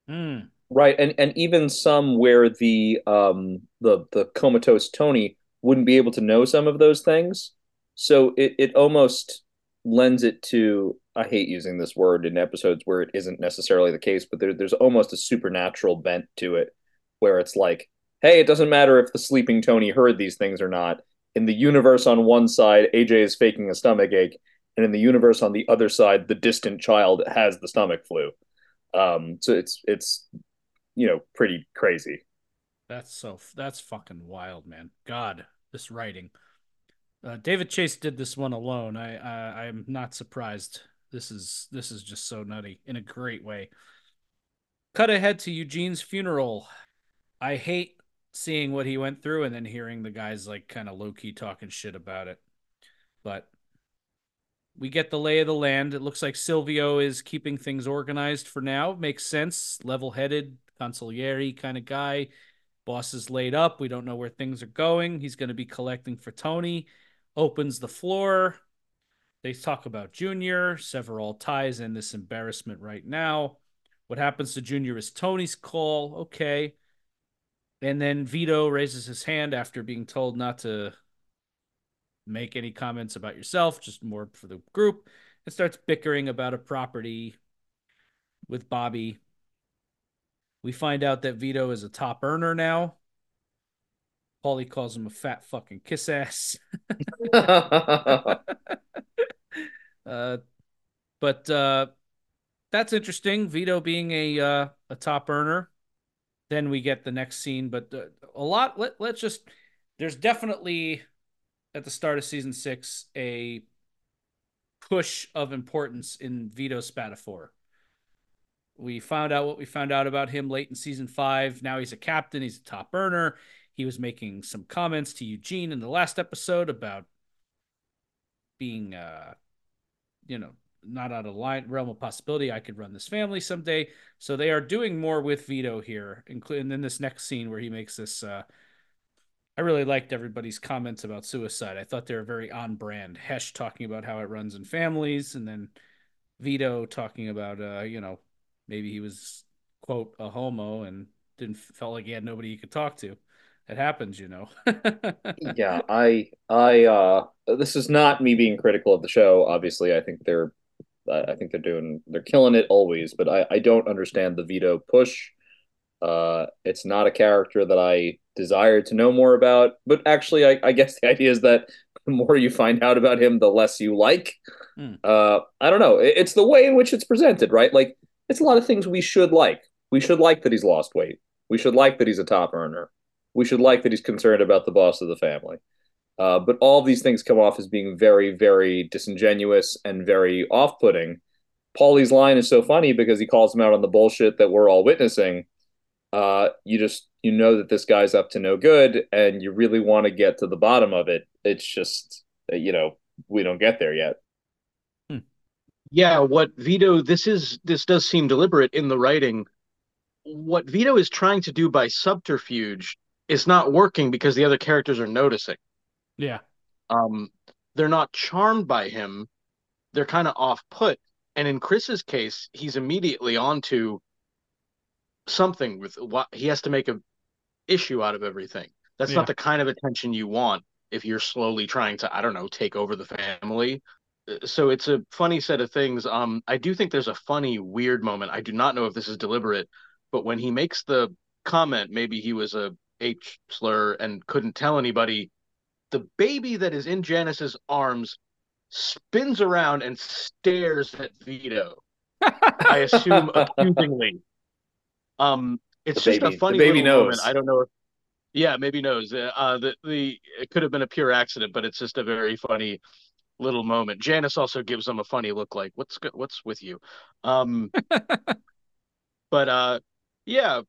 mm. right and and even some where the um the the comatose tony wouldn't be able to know some of those things so it, it almost lends it to i hate using this word in episodes where it isn't necessarily the case but there, there's almost a supernatural bent to it where it's like hey it doesn't matter if the sleeping tony heard these things or not in the universe on one side, AJ is faking a stomach ache, and in the universe on the other side, the distant child has the stomach flu. Um, so it's it's you know pretty crazy. That's so that's fucking wild, man. God, this writing. Uh, David Chase did this one alone. I, I I'm not surprised. This is this is just so nutty in a great way. Cut ahead to Eugene's funeral. I hate seeing what he went through and then hearing the guys like kind of low key talking shit about it. But we get the lay of the land. It looks like Silvio is keeping things organized for now. Makes sense. Level headed, consigliere kind of guy. Boss is laid up. We don't know where things are going. He's going to be collecting for Tony. Opens the floor. They talk about Junior. several ties in this embarrassment right now. What happens to Junior is Tony's call. Okay. And then Vito raises his hand after being told not to make any comments about yourself, just more for the group, and starts bickering about a property with Bobby. We find out that Vito is a top earner now. Paulie calls him a fat fucking kiss ass. [laughs] [laughs] uh, but uh, that's interesting. Vito being a uh, a top earner then we get the next scene. But uh, a lot. Let let's just. There's definitely at the start of season six a push of importance in Vito Spatafore. We found out what we found out about him late in season five. Now he's a captain. He's a top earner. He was making some comments to Eugene in the last episode about being, uh, you know, not out of line realm of possibility. I could run this family someday. So they are doing more with Vito here, including in this next scene where he makes this. Uh, I really liked everybody's comments about suicide. I thought they were very on brand. Hesh talking about how it runs in families, and then Vito talking about, uh, you know, maybe he was quote a homo and didn't felt like he had nobody he could talk to. It happens, you know. [laughs] yeah, I, I, uh, this is not me being critical of the show. Obviously, I think they're I, think they're doing they're killing it always, but I, I don't understand the Vito push. Uh, it's not a character that I desire to know more about. But actually, I, I guess the idea is that the more you find out about him, the less you like. Mm. Uh, I don't know. It's the way in which it's presented, right? Like it's a lot of things we should like. We should like that he's lost weight. We should like that he's a top earner. We should like that he's concerned about the boss of the family. Uh, but all these things come off as being very, very disingenuous and very off putting. Paulie's line is so funny because he calls him out on the bullshit that we're all witnessing. Uh, you just you know that this guy's up to no good, and you really want to get to the bottom of it. It's just you know we don't get there yet. Hmm. Yeah, what Vito this is this does seem deliberate in the writing. What Vito is trying to do by subterfuge is not working because the other characters are noticing. Yeah. Um, they're not charmed by him. They're kind of off put. And in Chris's case, he's immediately onto something with what he has to make a issue out of everything. That's yeah. not the kind of attention you want if you're slowly trying to, I don't know, take over the family. Uh, so it's a funny set of things. Um, I do think there's a funny, weird moment. I do not know if this is deliberate, but when he makes the comment, maybe he was a H slur and couldn't tell anybody the baby that is in Janice's arms spins around and stares at Vito. [laughs] I assume accusingly. Um, it's the just baby. a funny the baby knows. Moment. I don't know if, yeah, maybe knows. Uh, the the it could have been a pure accident, but it's just a very funny little moment. Janice also gives him a funny look, like "What's what's with you?" Um, [laughs] but uh, yeah,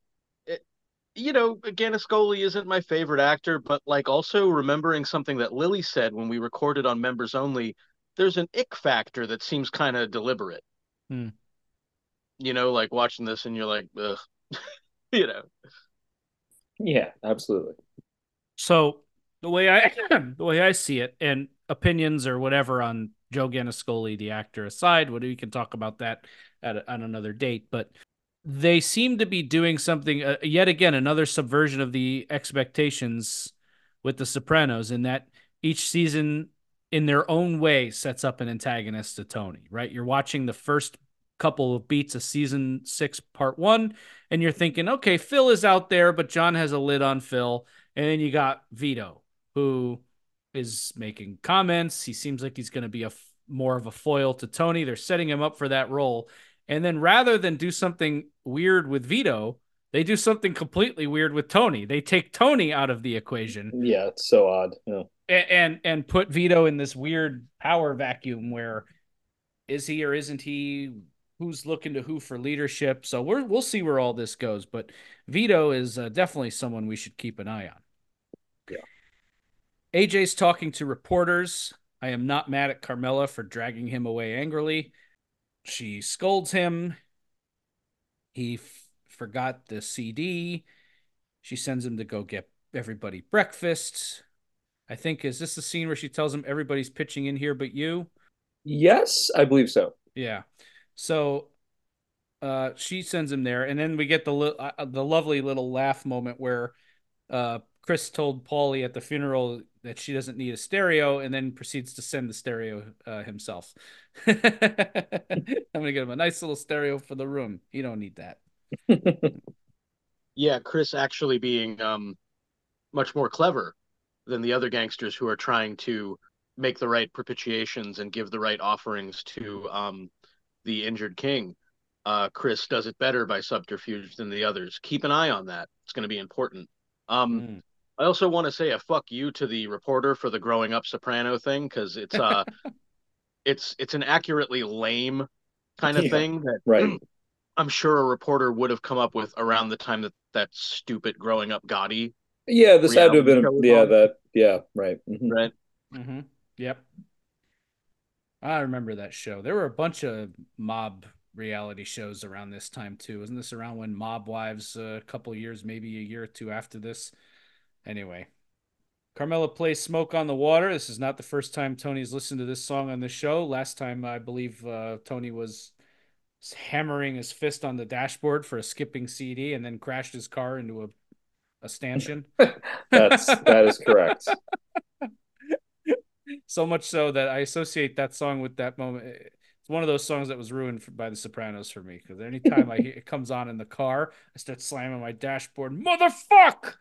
you know, Gannascoli isn't my favorite actor, but like also remembering something that Lily said when we recorded on members only, there's an ick factor that seems kind of deliberate. Hmm. You know, like watching this and you're like, ugh, [laughs] you know. Yeah, absolutely. So the way I [clears throat] the way I see it, and opinions or whatever on Joe Gannascoli, the actor aside, what we can talk about that at on another date. But they seem to be doing something uh, yet again another subversion of the expectations with the sopranos in that each season in their own way sets up an antagonist to tony right? You're watching the first couple of beats of season six part one and you're thinking okay phil is out there but john has a lid on phil. And then you got vito who is making comments. He seems like he's going to be a more of a foil to tony. They're setting him up for that role and then rather than do something weird with Vito, they do something completely weird with Tony. They take Tony out of the equation. Yeah, it's so odd. Yeah. And, and and put Vito in this weird power vacuum where is he or isn't he? Who's looking to who for leadership? So we're we'll see where all this goes. But Vito is uh, definitely someone we should keep an eye on. Yeah. AJ's talking to reporters. I am not mad at Carmela for dragging him away angrily. She scolds him. He f- forgot the CD. She sends him to go get everybody breakfast. I think is this the scene where she tells him everybody's pitching in here but you? Yes, I believe so. Yeah. So uh, she sends him there, and then we get the uh, the lovely little laugh moment where uh, Chris told Paulie at the funeral that she doesn't need a stereo, and then proceeds to send the stereo uh, himself. [laughs] I'm gonna get him a nice little stereo for the room. You don't need that. [laughs] yeah, Chris actually being um, much more clever than the other gangsters who are trying to make the right propitiations and give the right offerings to um, the injured king. Uh, Chris does it better by subterfuge than the others. Keep an eye on that. It's going to be important. Um, mm. I also want to say a fuck you to the reporter for the growing up soprano thing because it's uh [laughs] it's it's an accurately lame kind of yeah, thing that right. [clears throat] I'm sure a reporter would have come up with around the time that that stupid growing up Gotti. Yeah, this had to have been yeah on. that yeah right mm-hmm. right. Mm-hmm. Yep. I remember that show. There were a bunch of mob reality shows around this time too. Isn't this around when Mob Wives uh, a couple years, maybe a year or two after this? Anyway, Carmela plays Smoke on the Water. This is not the first time Tony's listened to this song on the show. Last time, I believe uh, Tony was hammering his fist on the dashboard for a skipping CD and then crashed his car into a, a stanchion. [laughs] That's, that is correct. [laughs] so much so that I associate that song with that moment. It's one of those songs that was ruined by The Sopranos for me because anytime I hear it comes on in the car, I start slamming my dashboard. Motherfuck!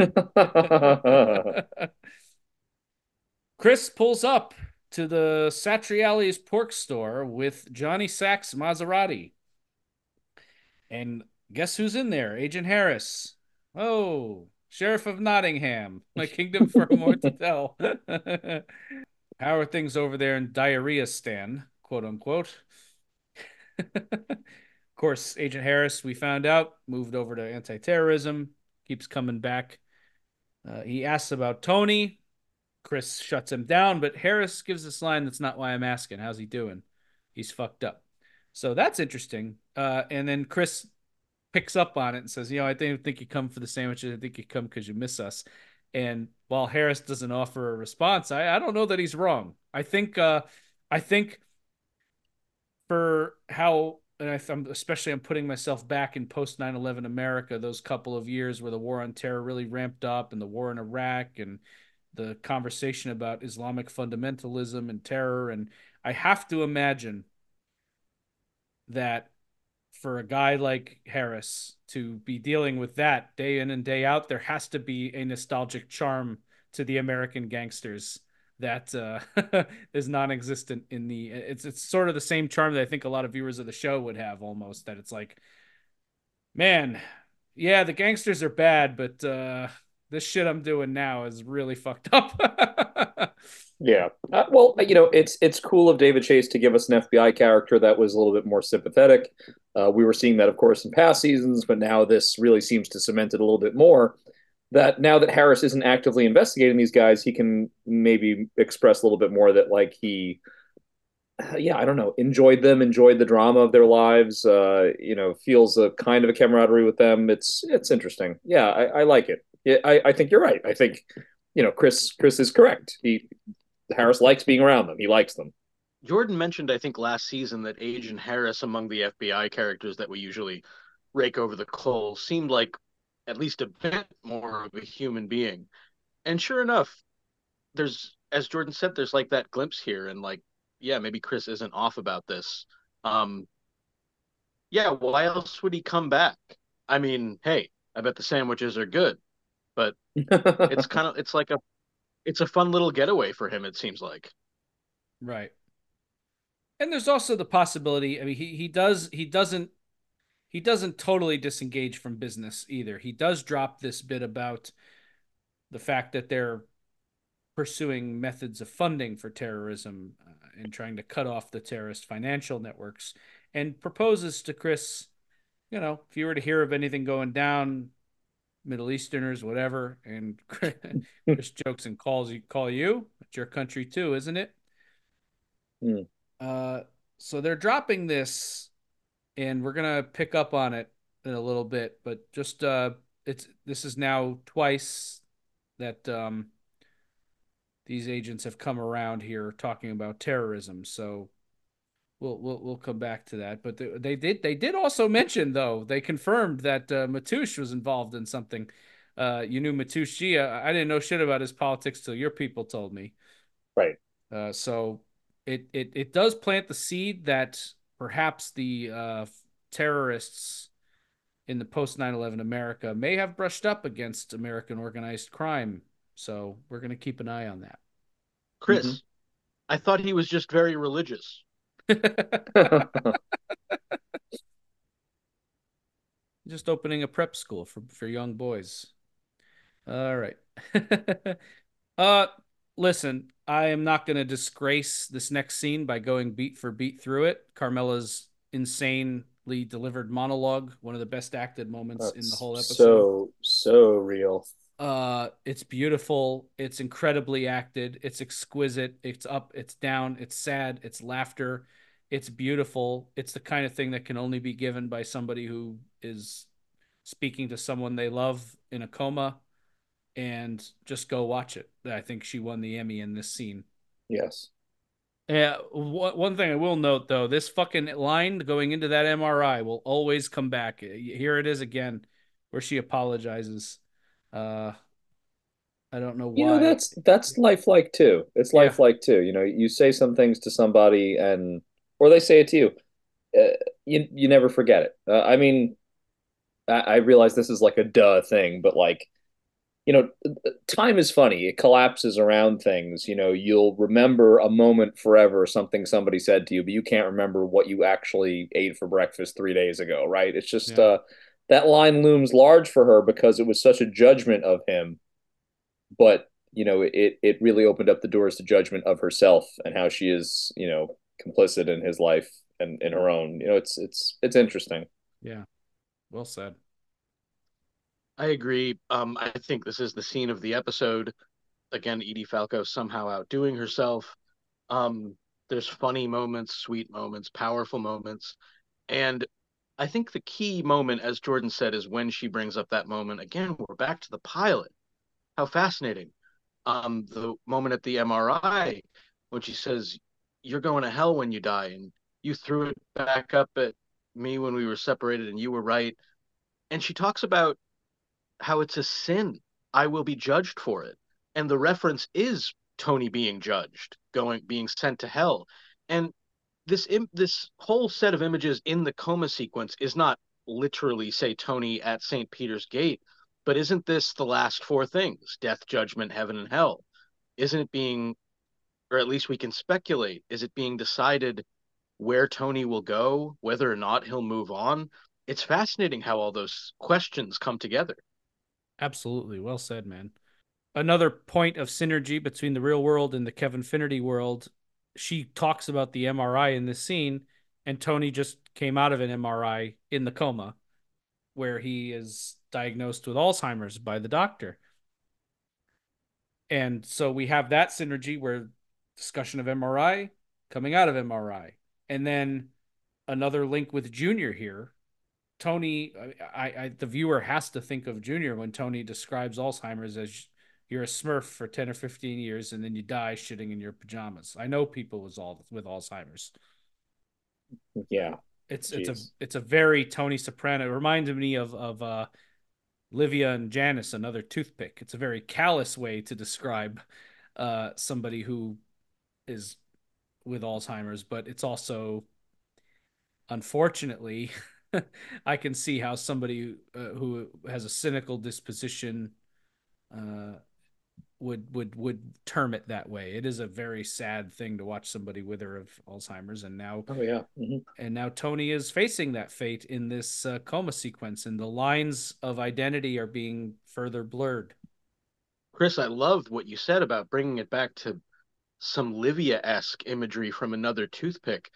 [laughs] Chris pulls up to the Satriali's pork store with Johnny Sack's Maserati. And guess who's in there? Agent Harris. Oh, Sheriff of Nottingham. My kingdom for more to tell. [laughs] How are things over there in Diarrhea Stan, quote unquote? [laughs] of course, Agent Harris, we found out, moved over to anti terrorism, keeps coming back. Uh, he asks about Tony. Chris shuts him down, but Harris gives this line that's not why I'm asking. How's he doing? He's fucked up. So that's interesting. Uh, and then Chris picks up on it and says, you know, I didn't think you come for the sandwiches. I think you come because you miss us. And while Harris doesn't offer a response, I, I don't know that he's wrong. I think uh, I think for how and I, am especially I'm putting myself back in post 9/11 America, those couple of years where the war on terror really ramped up, and the war in Iraq, and the conversation about Islamic fundamentalism and terror, and I have to imagine that for a guy like Harris to be dealing with that day in and day out, there has to be a nostalgic charm to the American gangsters that uh, [laughs] is non-existent in the. It's it's sort of the same charm that I think a lot of viewers of the show would have almost. That it's like, man, yeah, the gangsters are bad, but uh, this shit I'm doing now is really fucked up. [laughs] yeah. Uh, well, you know, it's it's cool of David Chase to give us an FBI character that was a little bit more sympathetic. Uh, we were seeing that, of course, in past seasons, but now this really seems to cement it a little bit more. That now that Harris isn't actively investigating these guys, he can maybe express a little bit more that, like, he, [sighs] yeah, I don't know, enjoyed them, enjoyed the drama of their lives. Uh, you know, feels a kind of a camaraderie with them. It's it's interesting. Yeah, I, I like it. I, I think you're right. I think you know Chris Chris is correct. He Harris likes being around them. He likes them. Jordan mentioned, I think, last season that Agent Harris, among the FBI characters that we usually rake over the coals, seemed like at least a bit more of a human being. And sure enough, there's, as Jordan said, there's like that glimpse here, and like, yeah, maybe Chris isn't off about this. Um, yeah, why else would he come back? I mean, hey, I bet the sandwiches are good, but it's [laughs] kind of it's like a it's a fun little getaway for him. It seems like, right. And there's also the possibility. I mean, he he does he doesn't he doesn't totally disengage from business either. He does drop this bit about the fact that they're pursuing methods of funding for terrorism uh, and trying to cut off the terrorist financial networks and proposes to Chris, you know, if you were to hear of anything going down, Middle Easterners, whatever, and [laughs] Chris jokes and calls you call you. It's your country too, isn't it? Mm. Uh, so they're dropping this, and we're gonna pick up on it in a little bit. But just uh, it's this is now twice that um, these agents have come around here talking about terrorism. So we'll we'll we'll come back to that. But they, they did they did also mention though they confirmed that uh, Matoush was involved in something. Uh, you knew Matoush I didn't know shit about his politics till your people told me. Right. Uh, so it it it does plant the seed that perhaps the uh, terrorists in the post 9/11 America may have brushed up against American organized crime. So we're going to keep an eye on that. Chris, mm-hmm. I thought he was just very religious. [laughs] Just opening a prep school for, for young boys. All right. [laughs] uh listen, I am not going to disgrace this next scene by going beat for beat through it. Carmela's insanely delivered monologue, one of the best acted moments That's in the whole episode. So so real. Uh, it's beautiful. It's incredibly acted. It's exquisite. It's up. It's down. It's sad. It's laughter. It's beautiful. It's the kind of thing that can only be given by somebody who is speaking to someone they love in a coma. And just go watch it. I think she won the Emmy in this scene. Yes. Yeah. One thing I will note though, this fucking line going into that MRI will always come back. Here it is again, where she apologizes uh, I don't know why. You know, that's that's lifelike too. It's yeah. lifelike too. You know, you say some things to somebody, and or they say it to you. Uh, you you never forget it. Uh, I mean, I, I realize this is like a duh thing, but like, you know, time is funny. It collapses around things. You know, you'll remember a moment forever, something somebody said to you, but you can't remember what you actually ate for breakfast three days ago. Right? It's just. Yeah. uh that line looms large for her because it was such a judgment of him. But you know, it it really opened up the doors to judgment of herself and how she is, you know, complicit in his life and in her own. You know, it's it's it's interesting. Yeah. Well said. I agree. Um, I think this is the scene of the episode. Again, Edie Falco somehow outdoing herself. Um, there's funny moments, sweet moments, powerful moments. And I think the key moment, as Jordan said, is when she brings up that moment. Again, we're back to the pilot. How fascinating. Um, the moment at the MRI when she says, You're going to hell when you die. And you threw it back up at me when we were separated, and you were right. And she talks about how it's a sin. I will be judged for it. And the reference is Tony being judged, going being sent to hell. And this Im- this whole set of images in the coma sequence is not literally say Tony at St. Peter's Gate, but isn't this the last four things? Death, judgment, heaven and hell. Isn't it being or at least we can speculate, is it being decided where Tony will go, whether or not he'll move on? It's fascinating how all those questions come together. Absolutely. Well said, man. Another point of synergy between the real world and the Kevin Finnerty world. She talks about the MRI in this scene, and Tony just came out of an MRI in the coma where he is diagnosed with Alzheimer's by the doctor. And so we have that synergy where discussion of MRI coming out of MRI. And then another link with Junior here Tony, I, I, the viewer has to think of Junior when Tony describes Alzheimer's as you're a Smurf for ten or fifteen years and then you die shitting in your pajamas. I know people with all with Alzheimer's. Yeah, it's Jeez. it's a it's a very Tony Soprano. It reminded me of of uh, Livia and Janice, another toothpick. It's a very callous way to describe uh, somebody who is with Alzheimer's, but it's also unfortunately [laughs] [laughs] I can see how somebody uh, who has a cynical disposition uh, would would would term it that way. It is a very sad thing to watch somebody wither of Alzheimer's, and now oh yeah, mm-hmm. and now Tony is facing that fate in this uh, coma sequence, and the lines of identity are being further blurred. Chris, I loved what you said about bringing it back to some Livia esque imagery from another toothpick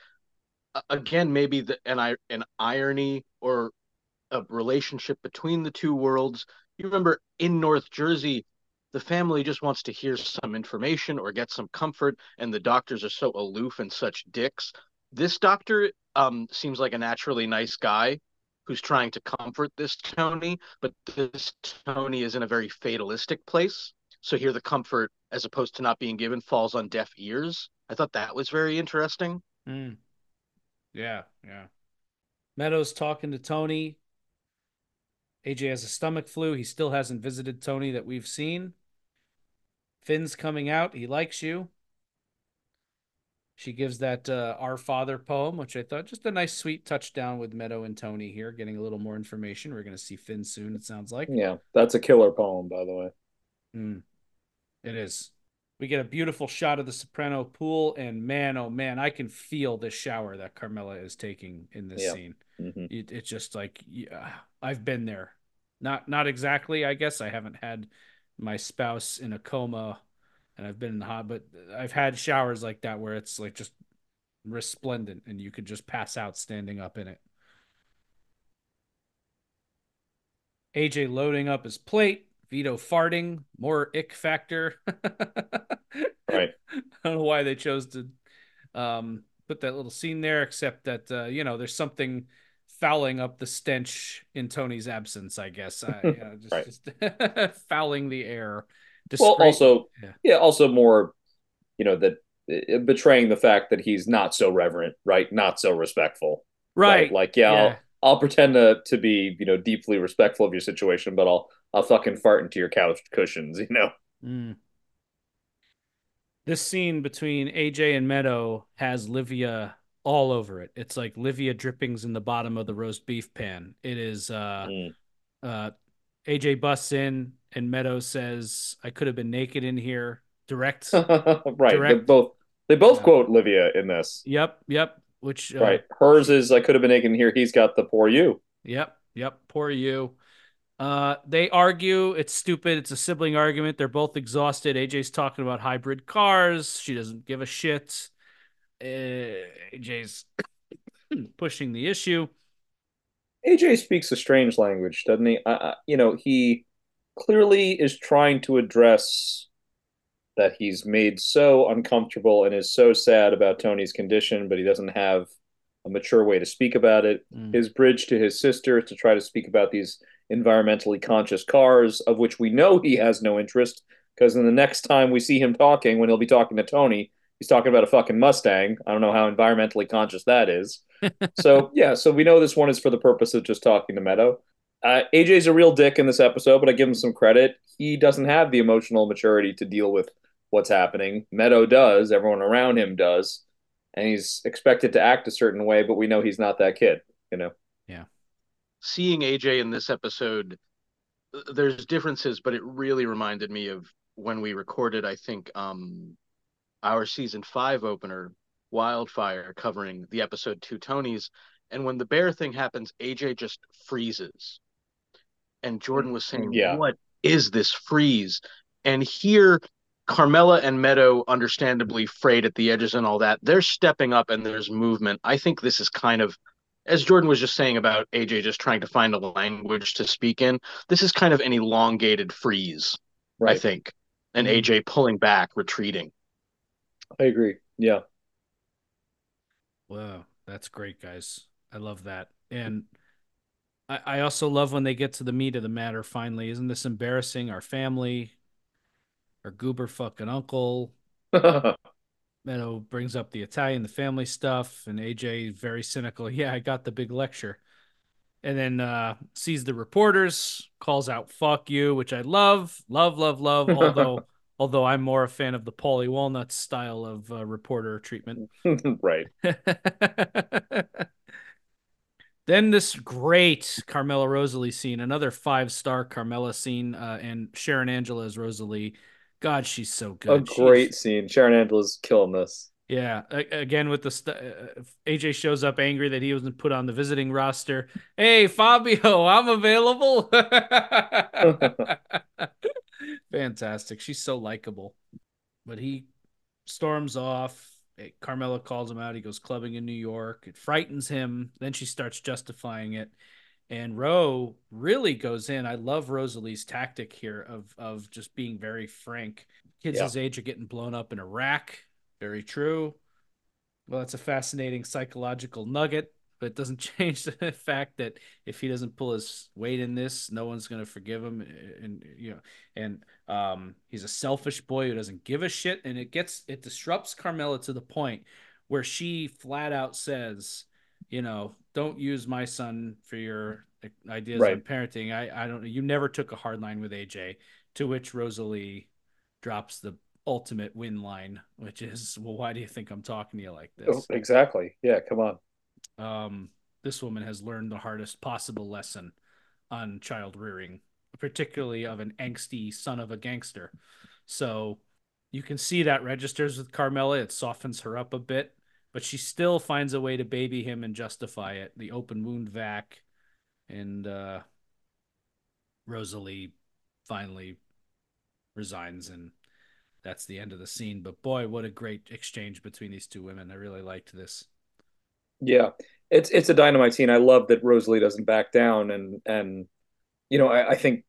again maybe the, an an irony or a relationship between the two worlds. You remember in North Jersey, the family just wants to hear some information or get some comfort, and the doctors are so aloof and such dicks. This doctor um, seems like a naturally nice guy who's trying to comfort this Tony, but this Tony is in a very fatalistic place. So here, the comfort, as opposed to not being given, falls on deaf ears. I thought that was very interesting. Mm. Yeah, yeah. Meadows talking to Tony. AJ has a stomach flu. He still hasn't visited Tony that we've seen. Finn's coming out. He likes you. She gives that uh, Our Father poem, which I thought just a nice, sweet touchdown with Meadow and Tony here, getting a little more information. We're going to see Finn soon, it sounds like. Yeah, that's a killer poem, by the way. Mm, it is. We get a beautiful shot of the Soprano pool, and man, oh man, I can feel the shower that Carmela is taking in this yeah. scene. Mm-hmm. It, it's just like yeah, I've been there. Not not exactly, I guess. I haven't had my spouse in a coma, and I've been in the hot, but I've had showers like that where it's like just resplendent, and you could just pass out standing up in it. AJ loading up his plate. Vito farting, more ick factor. [laughs] right. I don't know why they chose to um, put that little scene there, except that uh, you know there's something fouling up the stench in Tony's absence. I guess, uh, you know, just, just [laughs] fouling the air. Discreet. Well, also, yeah. yeah, also more, you know, that uh, betraying the fact that he's not so reverent, right? Not so respectful, right? right? Like, yeah, yeah. I'll, I'll pretend to to be, you know, deeply respectful of your situation, but I'll I'll fucking fart into your couch cushions, [laughs] you know. Mm. This scene between AJ and Meadow has Livia all over it. It's like Livia drippings in the bottom of the roast beef pan. It is uh mm. uh AJ busts in and Meadow says, I could have been naked in here. Direct. [laughs] right. Direct. They both they both quote Livia in this. Yep, yep. Which uh, Right. Hers is I could have been naked in here. He's got the poor you. Yep. Yep, poor you. Uh, they argue. It's stupid. It's a sibling argument. They're both exhausted. AJ's talking about hybrid cars. She doesn't give a shit. Uh, AJ's [coughs] pushing the issue. AJ speaks a strange language, doesn't he? Uh, you know, he clearly is trying to address that he's made so uncomfortable and is so sad about Tony's condition, but he doesn't have a mature way to speak about it. Mm. His bridge to his sister to try to speak about these environmentally conscious cars, of which we know he has no interest, because in the next time we see him talking, when he'll be talking to Tony, he's talking about a fucking Mustang. I don't know how environmentally conscious that is. [laughs] so yeah, so we know this one is for the purpose of just talking to Meadow. Uh, AJ's a real dick in this episode, but I give him some credit. He doesn't have the emotional maturity to deal with what's happening. Meadow does. Everyone around him does, and he's expected to act a certain way, but we know he's not that kid. You know. Yeah seeing AJ in this episode, there's differences, but it really reminded me of when we recorded, I think, um, our season five opener, Wildfire, covering the episode Two Tonys. And when the bear thing happens, AJ just freezes. And Jordan was saying, yeah. What is this freeze? And here, Carmela and Meadow, understandably frayed at the edges and all that, they're stepping up and there's movement. I think this is kind of as Jordan was just saying about AJ just trying to find a language to speak in, this is kind of an elongated freeze, right. I think, and mm-hmm. AJ pulling back, retreating. I agree. Yeah. Wow, that's great, guys. I love that, and I, I also love when they get to the meat of the matter. Finally, isn't this embarrassing? Our family, our goober fucking uncle. [laughs] Meadow brings up the Italian, the family stuff, and AJ very cynical. [laughs] Yeah, I got the big lecture. And then uh, sees the reporters, calls out "fuck you," which I love, love, love, love. Although, [laughs] although I'm more a fan of the Paulie Walnuts style of uh, reporter treatment. right. then this great Carmela Rosalie scene, another five star Carmela scene, uh, and Sharon Angela as Rosalie God, she's so good. A great she's... scene. Sharon Angela's killing this. Yeah, again with the st- uh, AJ shows up angry that he wasn't put on the visiting roster. Hey, Fabio, I'm available. [laughs] Fantastic. She's so likable. But he storms off. Carmela calls him out. He goes clubbing in New York. It frightens him. Then she starts justifying it and Roe really goes in. I love Rosalie's tactic here of of just being very frank. Kids yeah. his age are getting blown up in Iraq. Very true. Well, that's a fascinating psychological nugget, but it doesn't [laughs] change the fact that if he doesn't pull his weight in this, no one's going to forgive him. And you know, and um, he's a selfish boy who doesn't give a shit. And it gets it disrupts Carmela to the point where she flat out says, you know, don't use my son for your ideas right. on parenting. I, I don't you never took a hard line with AJ, to which Rosalie drops the ultimate win line, which is, well, why do you think I'm talking to you like this? Oh, exactly. Yeah, come on. Um, this woman has learned the hardest possible lesson on child rearing, particularly of an angsty son of a gangster. So you can see that registers with Carmela. It softens her up a bit but she still finds a way to baby him and justify it. The open wound vac, and uh, Rosalie finally resigns, and that's the end of the scene. But boy, what a great exchange between these two women! I really liked this. Yeah, it's it's a dynamite scene. I love that Rosalie doesn't back down, and and you know I, I think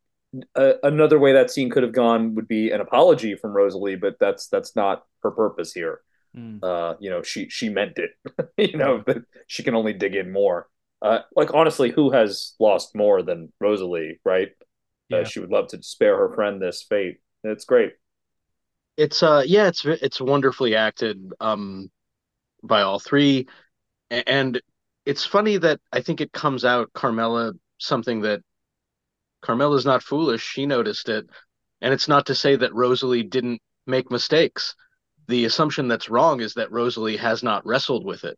a, another way that scene could have gone would be an apology from Rosalie, but that's that's not her purpose here. Mm. Uh, you know, she she meant it. [laughs] you know, but she can only dig in more. Uh, like honestly, who has lost more than Rosalie? Right? Uh, yeah. Uh, she would love to spare her friend this fate. It's great. It's uh, yeah, it's it's wonderfully acted um, by all three, and it's funny that I think it comes out Carmela something that Carmela's not foolish. She noticed it, and it's not to say that Rosalie didn't make mistakes the assumption that's wrong is that Rosalie has not wrestled with it.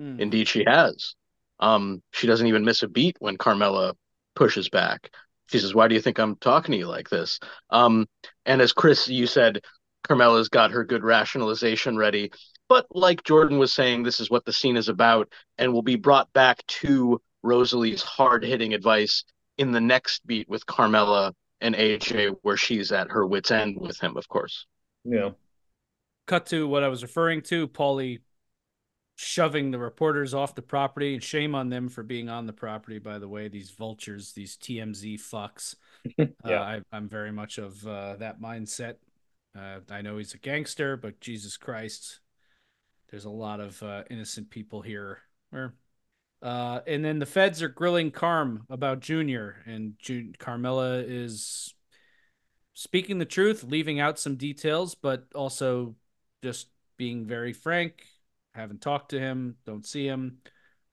Mm. Indeed, she has. Um, she doesn't even miss a beat when Carmela pushes back. She says, "Why do you think I'm talking to you like this?" Um, and as Chris, you said, Carmela's got her good rationalization ready. But like Jordan was saying, this is what the scene is about, and will be brought back to Rosalie's hard hitting advice in the next beat with Carmela and AJ, where she's at her wits' end with him, of course. Yeah. Cut to what I was referring to, Paulie shoving the reporters off the property. And shame on them for being on the property, by the way. These vultures, these TMZ fucks. [laughs] yeah. Uh, I, am very much of uh, that mindset. Uh, I know he's a gangster, but Jesus Christ, there's a lot of uh, innocent people here. Uh, and then the feds are grilling Carm about Junior, and Ju- Carmela is speaking the truth, leaving out some details, but also just being very frank. Haven't talked to him, don't see him.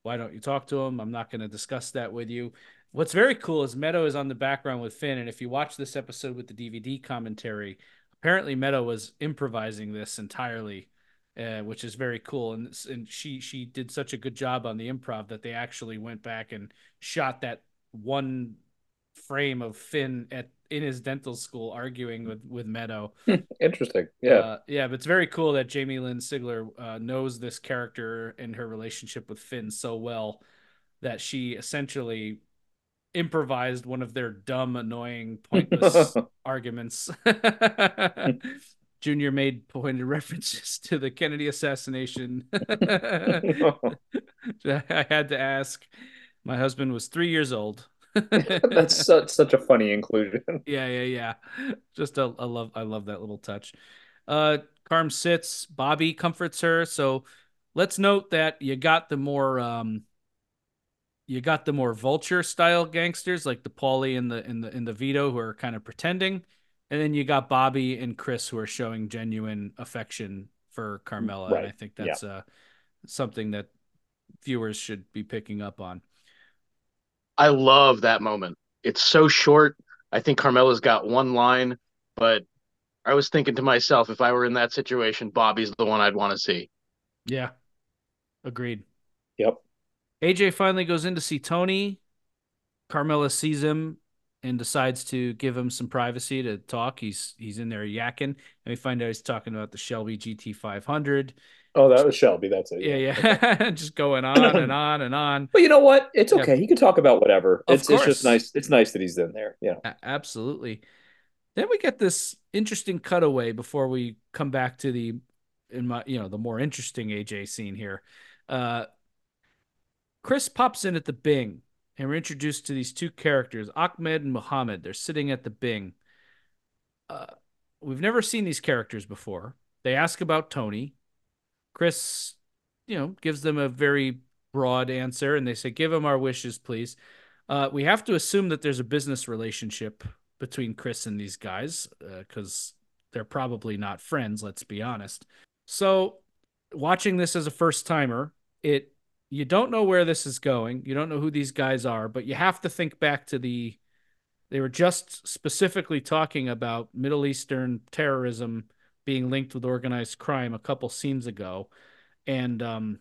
Why don't you talk to him? I'm not going to discuss that with you. What's very cool is Meadow is on the background with Finn, and if you watch this episode with the DVD commentary, apparently Meadow was improvising this entirely uh, which is very cool. And and she she did such a good job on the improv that they actually went back and shot that one frame of Finn at in his dental school arguing with with Meadow. [laughs] Interesting, yeah, uh, yeah. But it's very cool that Jamie Lynn Sigler uh, knows this character and her relationship with Finn so well that she essentially improvised one of their dumb, annoying, pointless [laughs] arguments. [laughs] Junior made pointed references to the Kennedy assassination. I had to ask. My husband was three years old. [laughs] [laughs] That's such, such a funny inclusion. [laughs] Yeah, yeah, yeah. Just a, I love I love that little touch. Uh Carm sits, Bobby comforts her. So let's note that you got the more um you got the more vulture style gangsters like the Paulie and the in the in the Vito who are kind of pretending. And then you got Bobby and Chris who are showing genuine affection for Carmela. Right. And I think that's yeah. uh, something that viewers should be picking up on. I love that moment. It's so short. I think Carmela's got one line, but I was thinking to myself, if I were in that situation, Bobby's the one I'd want to see. Yeah. Agreed. Yep. AJ finally goes in to see Tony. Carmela sees him and decides to give him some privacy to talk. He's he's in there yakking, and we find out he's talking about the Shelby GT500. Oh, that was Shelby. That's it. Yeah, yeah, yeah. [laughs] just going on and [laughs] on and on. But you know what? It's okay. He can talk about whatever. Of it's course. it's just nice. It's nice that he's in there. Yeah, A- absolutely. Then we get this interesting cutaway before we come back to the in my you know the more interesting AJ scene here. Uh, Chris pops in at the Bing and we're introduced to these two characters, Ahmed and Muhammad. They're sitting at the Bing. Uh, we've never seen these characters before. They ask about Tony. Chris, you know, gives them a very broad answer, and they say, "Give him our wishes, please." Uh, we have to assume that there's a business relationship between Chris and these guys because uh, they're probably not friends. Let's be honest. So, watching this as a first timer, it you don't know where this is going. You don't know who these guys are, but you have to think back to the they were just specifically talking about Middle Eastern terrorism being linked with organized crime a couple scenes ago. And um,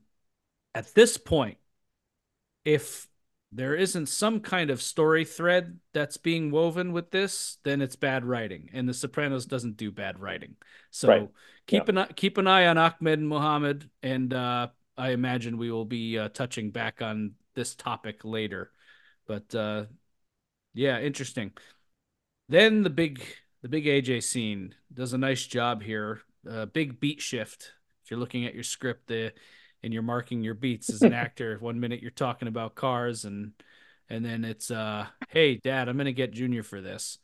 at this point, if there isn't some kind of story thread that's being woven with this, then it's bad writing. And The Sopranos doesn't do bad writing. So right. keep yeah. an keep an eye on Ahmed and Muhammad and uh, I imagine we will be uh, touching back on this topic later. But uh, yeah, interesting. Then the big the big AJ scene does a nice job here. Uh, big beat shift. If you're looking at your script, the and you're marking your beats as an [laughs] actor. One minute you're talking about cars, and and then it's uh, hey, Dad, I'm gonna get Junior for this.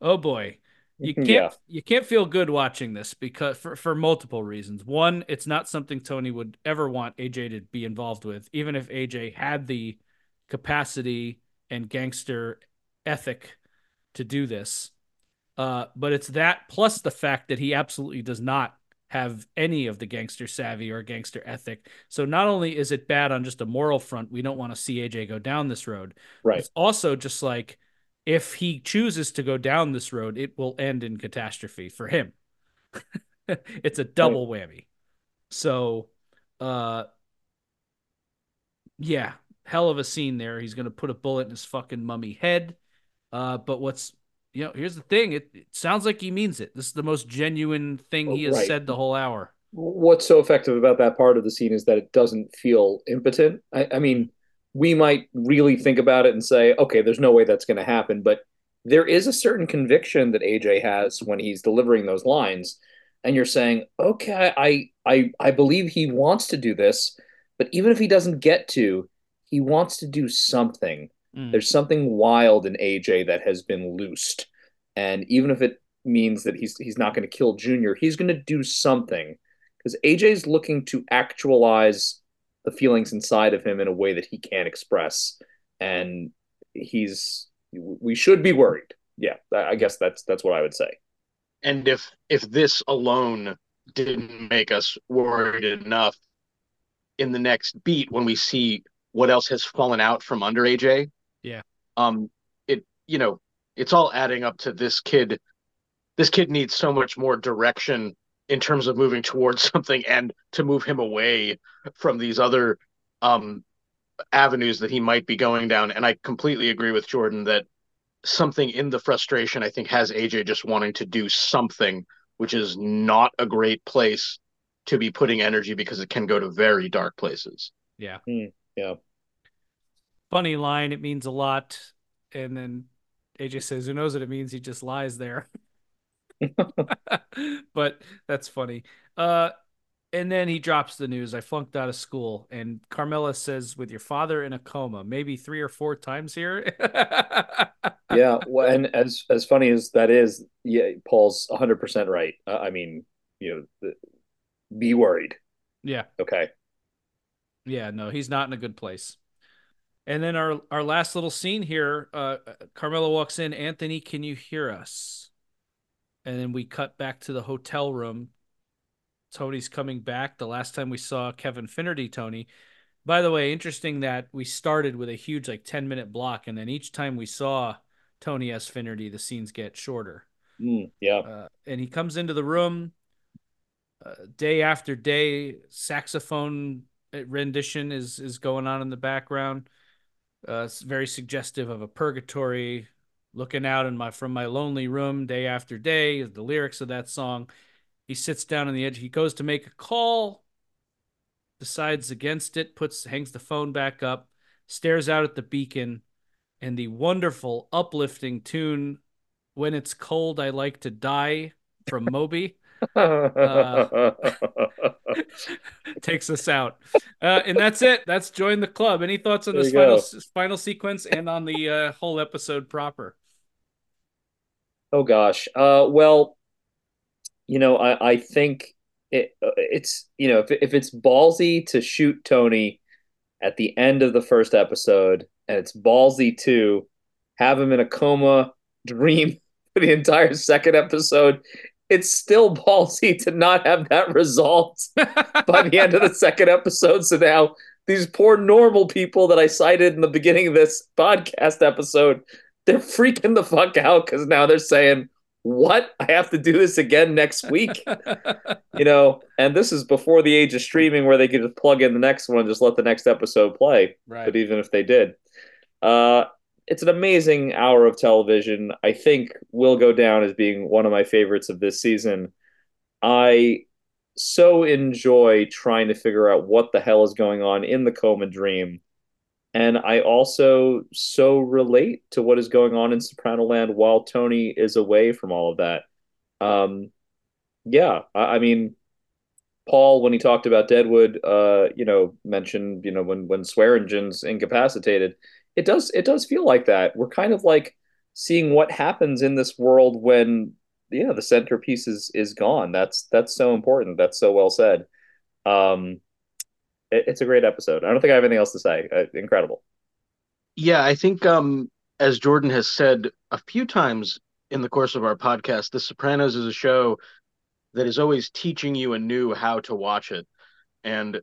Oh boy, you [laughs] can't yeah. you can't feel good watching this because for, for multiple reasons. One, it's not something Tony would ever want AJ to be involved with, even if AJ had the capacity and gangster ethic to do this. Uh, but it's that plus the fact that he absolutely does not have any of the gangster savvy or gangster ethic. So not only is it bad on just a moral front, we don't want to see AJ go down this road. Right. It's also just like if he chooses to go down this road, it will end in catastrophe for him. [laughs] it's a double right. whammy. So, uh, yeah, hell of a scene there. He's gonna put a bullet in his fucking mummy head. Uh, but what's you know, here's the thing. It, it sounds like he means it. This is the most genuine thing oh, he has right. said the whole hour. What's so effective about that part of the scene is that it doesn't feel impotent. I, I mean, we might really think about it and say, okay, there's no way that's going to happen. But there is a certain conviction that AJ has when he's delivering those lines. And you're saying, okay, I, I, I believe he wants to do this, but even if he doesn't get to, he wants to do something. Mm. There's something wild in AJ that has been loosed. And even if it means that he's he's not going to kill Junior, he's going to do something because AJ's looking to actualize the feelings inside of him in a way that he can't express, and he's we should be worried. Yeah, I guess that's that's what I would say. And if if this alone didn't make us worried enough, in the next beat when we see what else has fallen out from under AJ, yeah, um, it you know it's all adding up to this kid. This kid needs so much more direction in terms of moving towards [laughs] something and to move him away from these other um, avenues that he might be going down. And I completely agree with Jordan that something in the frustration, I think, has AJ just wanting to do something, which is not a great place to be putting energy because it can go to very dark places. Yeah. Mm, yeah. Funny line. It means a lot. And then AJ says, Who knows what it means? He just lies there. [laughs] but that's funny. Uh, and then he drops the news. I flunked out of school. And Carmela says, with your father in a coma, maybe three or four times here. [laughs] yeah. Well, and as, as funny as that is, yeah, Paul's 100% right. Uh, I mean, you know, be worried. Yeah. Okay. Yeah. No, he's not in a good place. And then our, our last little scene here, uh, Carmela walks in. Anthony, can you hear us? and then we cut back to the hotel room. Tony's coming back. The last time we saw Kevin Finnerty, Tony. By the way, interesting that we started with a huge like 10 minute block, and then each time we saw Tony S. Finnerty, the scenes get shorter. Mm, yeah. Uh, and he comes into the room uh, day after day. Saxophone rendition is is going on in the background. Uh, it's very suggestive of a purgatory looking out in my from my lonely room day after day is the lyrics of that song. He sits down on the edge he goes to make a call decides against it puts hangs the phone back up stares out at the beacon and the wonderful uplifting tune when it's cold i like to die from moby uh, [laughs] takes us out. Uh, and that's it. That's join the club. Any thoughts on this final final sequence and on the uh, whole episode proper? Oh gosh. Uh, well, you know, I, I think it, it's you know if if it's ballsy to shoot Tony at the end of the first episode, and it's ballsy to have him in a coma [laughs] dream for the entire second episode, it's still [laughs] ballsy to not have that result [laughs] by the end of the second episode. So now these poor normal people that I cited in the beginning of this podcast episode they're freaking the fuck out because now they're saying, What? I have to do this again next week. [laughs] you know, and this is before the age of streaming where they could just plug in the next one and just let the next episode play. Right. But even if they did. Uh it's an amazing hour of television. I think will go down as being one of my favorites of this season. I so enjoy trying to figure out what the hell is going on in the coma dream and I also so relate to what is going on in Soprano Land while Tony is away from all of that. Um, yeah, I, I mean, Paul, when he talked about Deadwood, uh, you know, mentioned, you know, when when Swearengen's incapacitated, it does it does feel like that. We're kind of like seeing what happens in this world when yeah the centerpiece is is gone. That's that's so important. That's so well said. Um, it, it's a great episode. I don't think I have anything else to say. Uh, incredible. Yeah, I think um, as Jordan has said a few times in the course of our podcast, The Sopranos is a show that is always teaching you anew how to watch it. And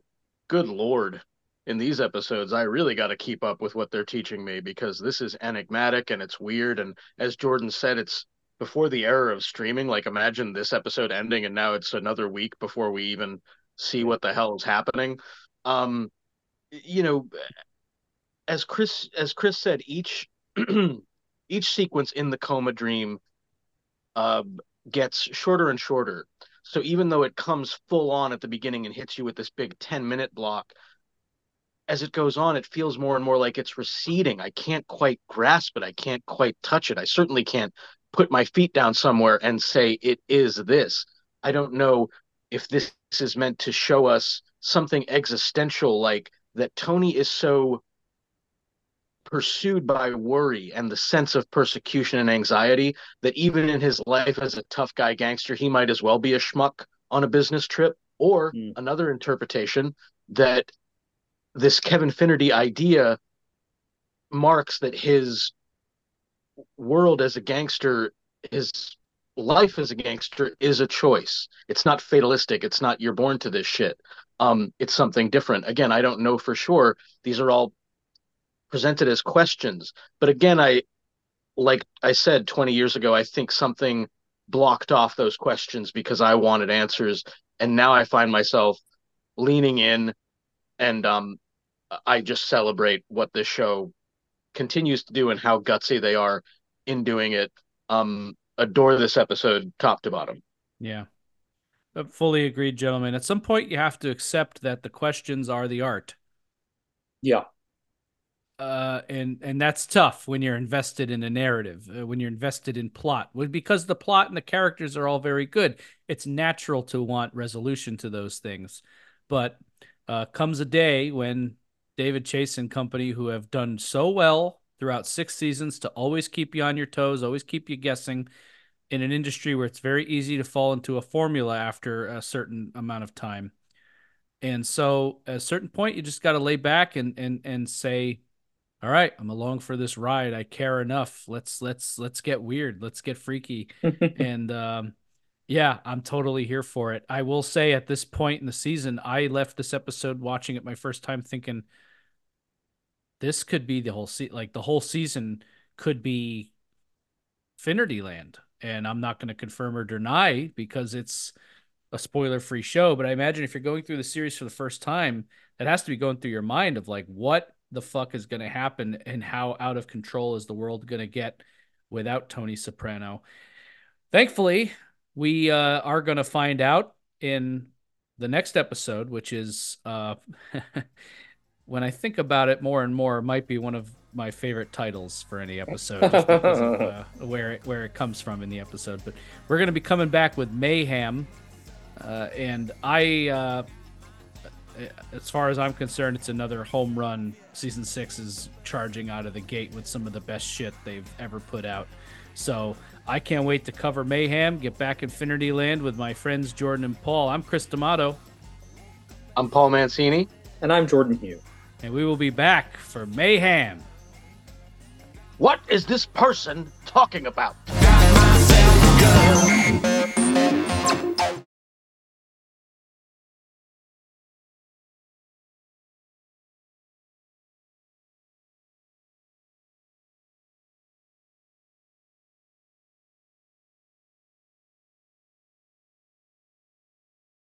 good lord, in these episodes, I really got to keep up with what they're teaching me because this is enigmatic and it's weird. And as Jordan said, it's before the era of streaming. Like, imagine this episode ending and now it's another week before we even see what the hell is happening um, you know, as Chris as Chris said, each [clears throat] each sequence in the coma dream uh, gets shorter and shorter. So even though it comes full on at the beginning and hits you with this big 10 minute block, as it goes on, it feels more and more like it's receding. I can't quite grasp it. I can't quite touch it. I certainly can't put my feet down somewhere and say it is this. I don't know if this is meant to show us something existential like that Tony is so pursued by worry and the sense of persecution and anxiety that even in his life as a tough guy gangster, he might as well be a schmuck on a business trip. Or mm. another interpretation that this Kevin Finnerty idea marks that his world as a gangster, his life as a gangster is a choice. It's not fatalistic. It's not you're born to this shit. Um, it's something different. Again, I don't know for sure. These are all presented as questions. But again, I like I said 20 years ago, I think something blocked off those questions because I wanted answers. And now I find myself leaning in and um I just celebrate what this show continues to do and how gutsy they are in doing it. Um, adore this episode top to bottom. Yeah. I fully agreed, gentlemen. At some point, you have to accept that the questions are the art. Yeah. Uh, and and that's tough when you're invested in a narrative, uh, when you're invested in plot, because the plot and the characters are all very good. It's natural to want resolution to those things, but uh, comes a day when David Chase and company, who have done so well throughout six seasons to always keep you on your toes, always keep you guessing in an industry where it's very easy to fall into a formula after a certain amount of time. And so at a certain point, you just got to lay back and, and, and say, all right, I'm along for this ride. I care enough. Let's, let's, let's get weird. Let's get freaky. [laughs] and, um, yeah, I'm totally here for it. I will say at this point in the season, I left this episode watching it my first time thinking, this could be the whole se- like the whole season could be Finnerty Land, and I'm not going to confirm or deny because it's a spoiler free show. But I imagine if you're going through the series for the first time, that has to be going through your mind of like what the fuck is going to happen and how out of control is the world going to get without Tony Soprano. Thankfully, we uh, are going to find out in the next episode, which is uh, [laughs] when I think about it more and more, it might be one of my favorite titles for any episode, just because of [laughs] uh, where it, where it comes from in the episode. But we're going to be coming back with Mayhem, uh, and I, uh, as far as I'm concerned, it's another home run. Season six is charging out of the gate with some of the best shit they've ever put out. So I can't wait to cover Mayhem, get back in Finnerty Land with my friends Jordan and Paul. I'm Chris D'Amato. I'm Paul Mancini. And I'm Jordan Hugh and we will be back for Mayhem. What is this person talking about?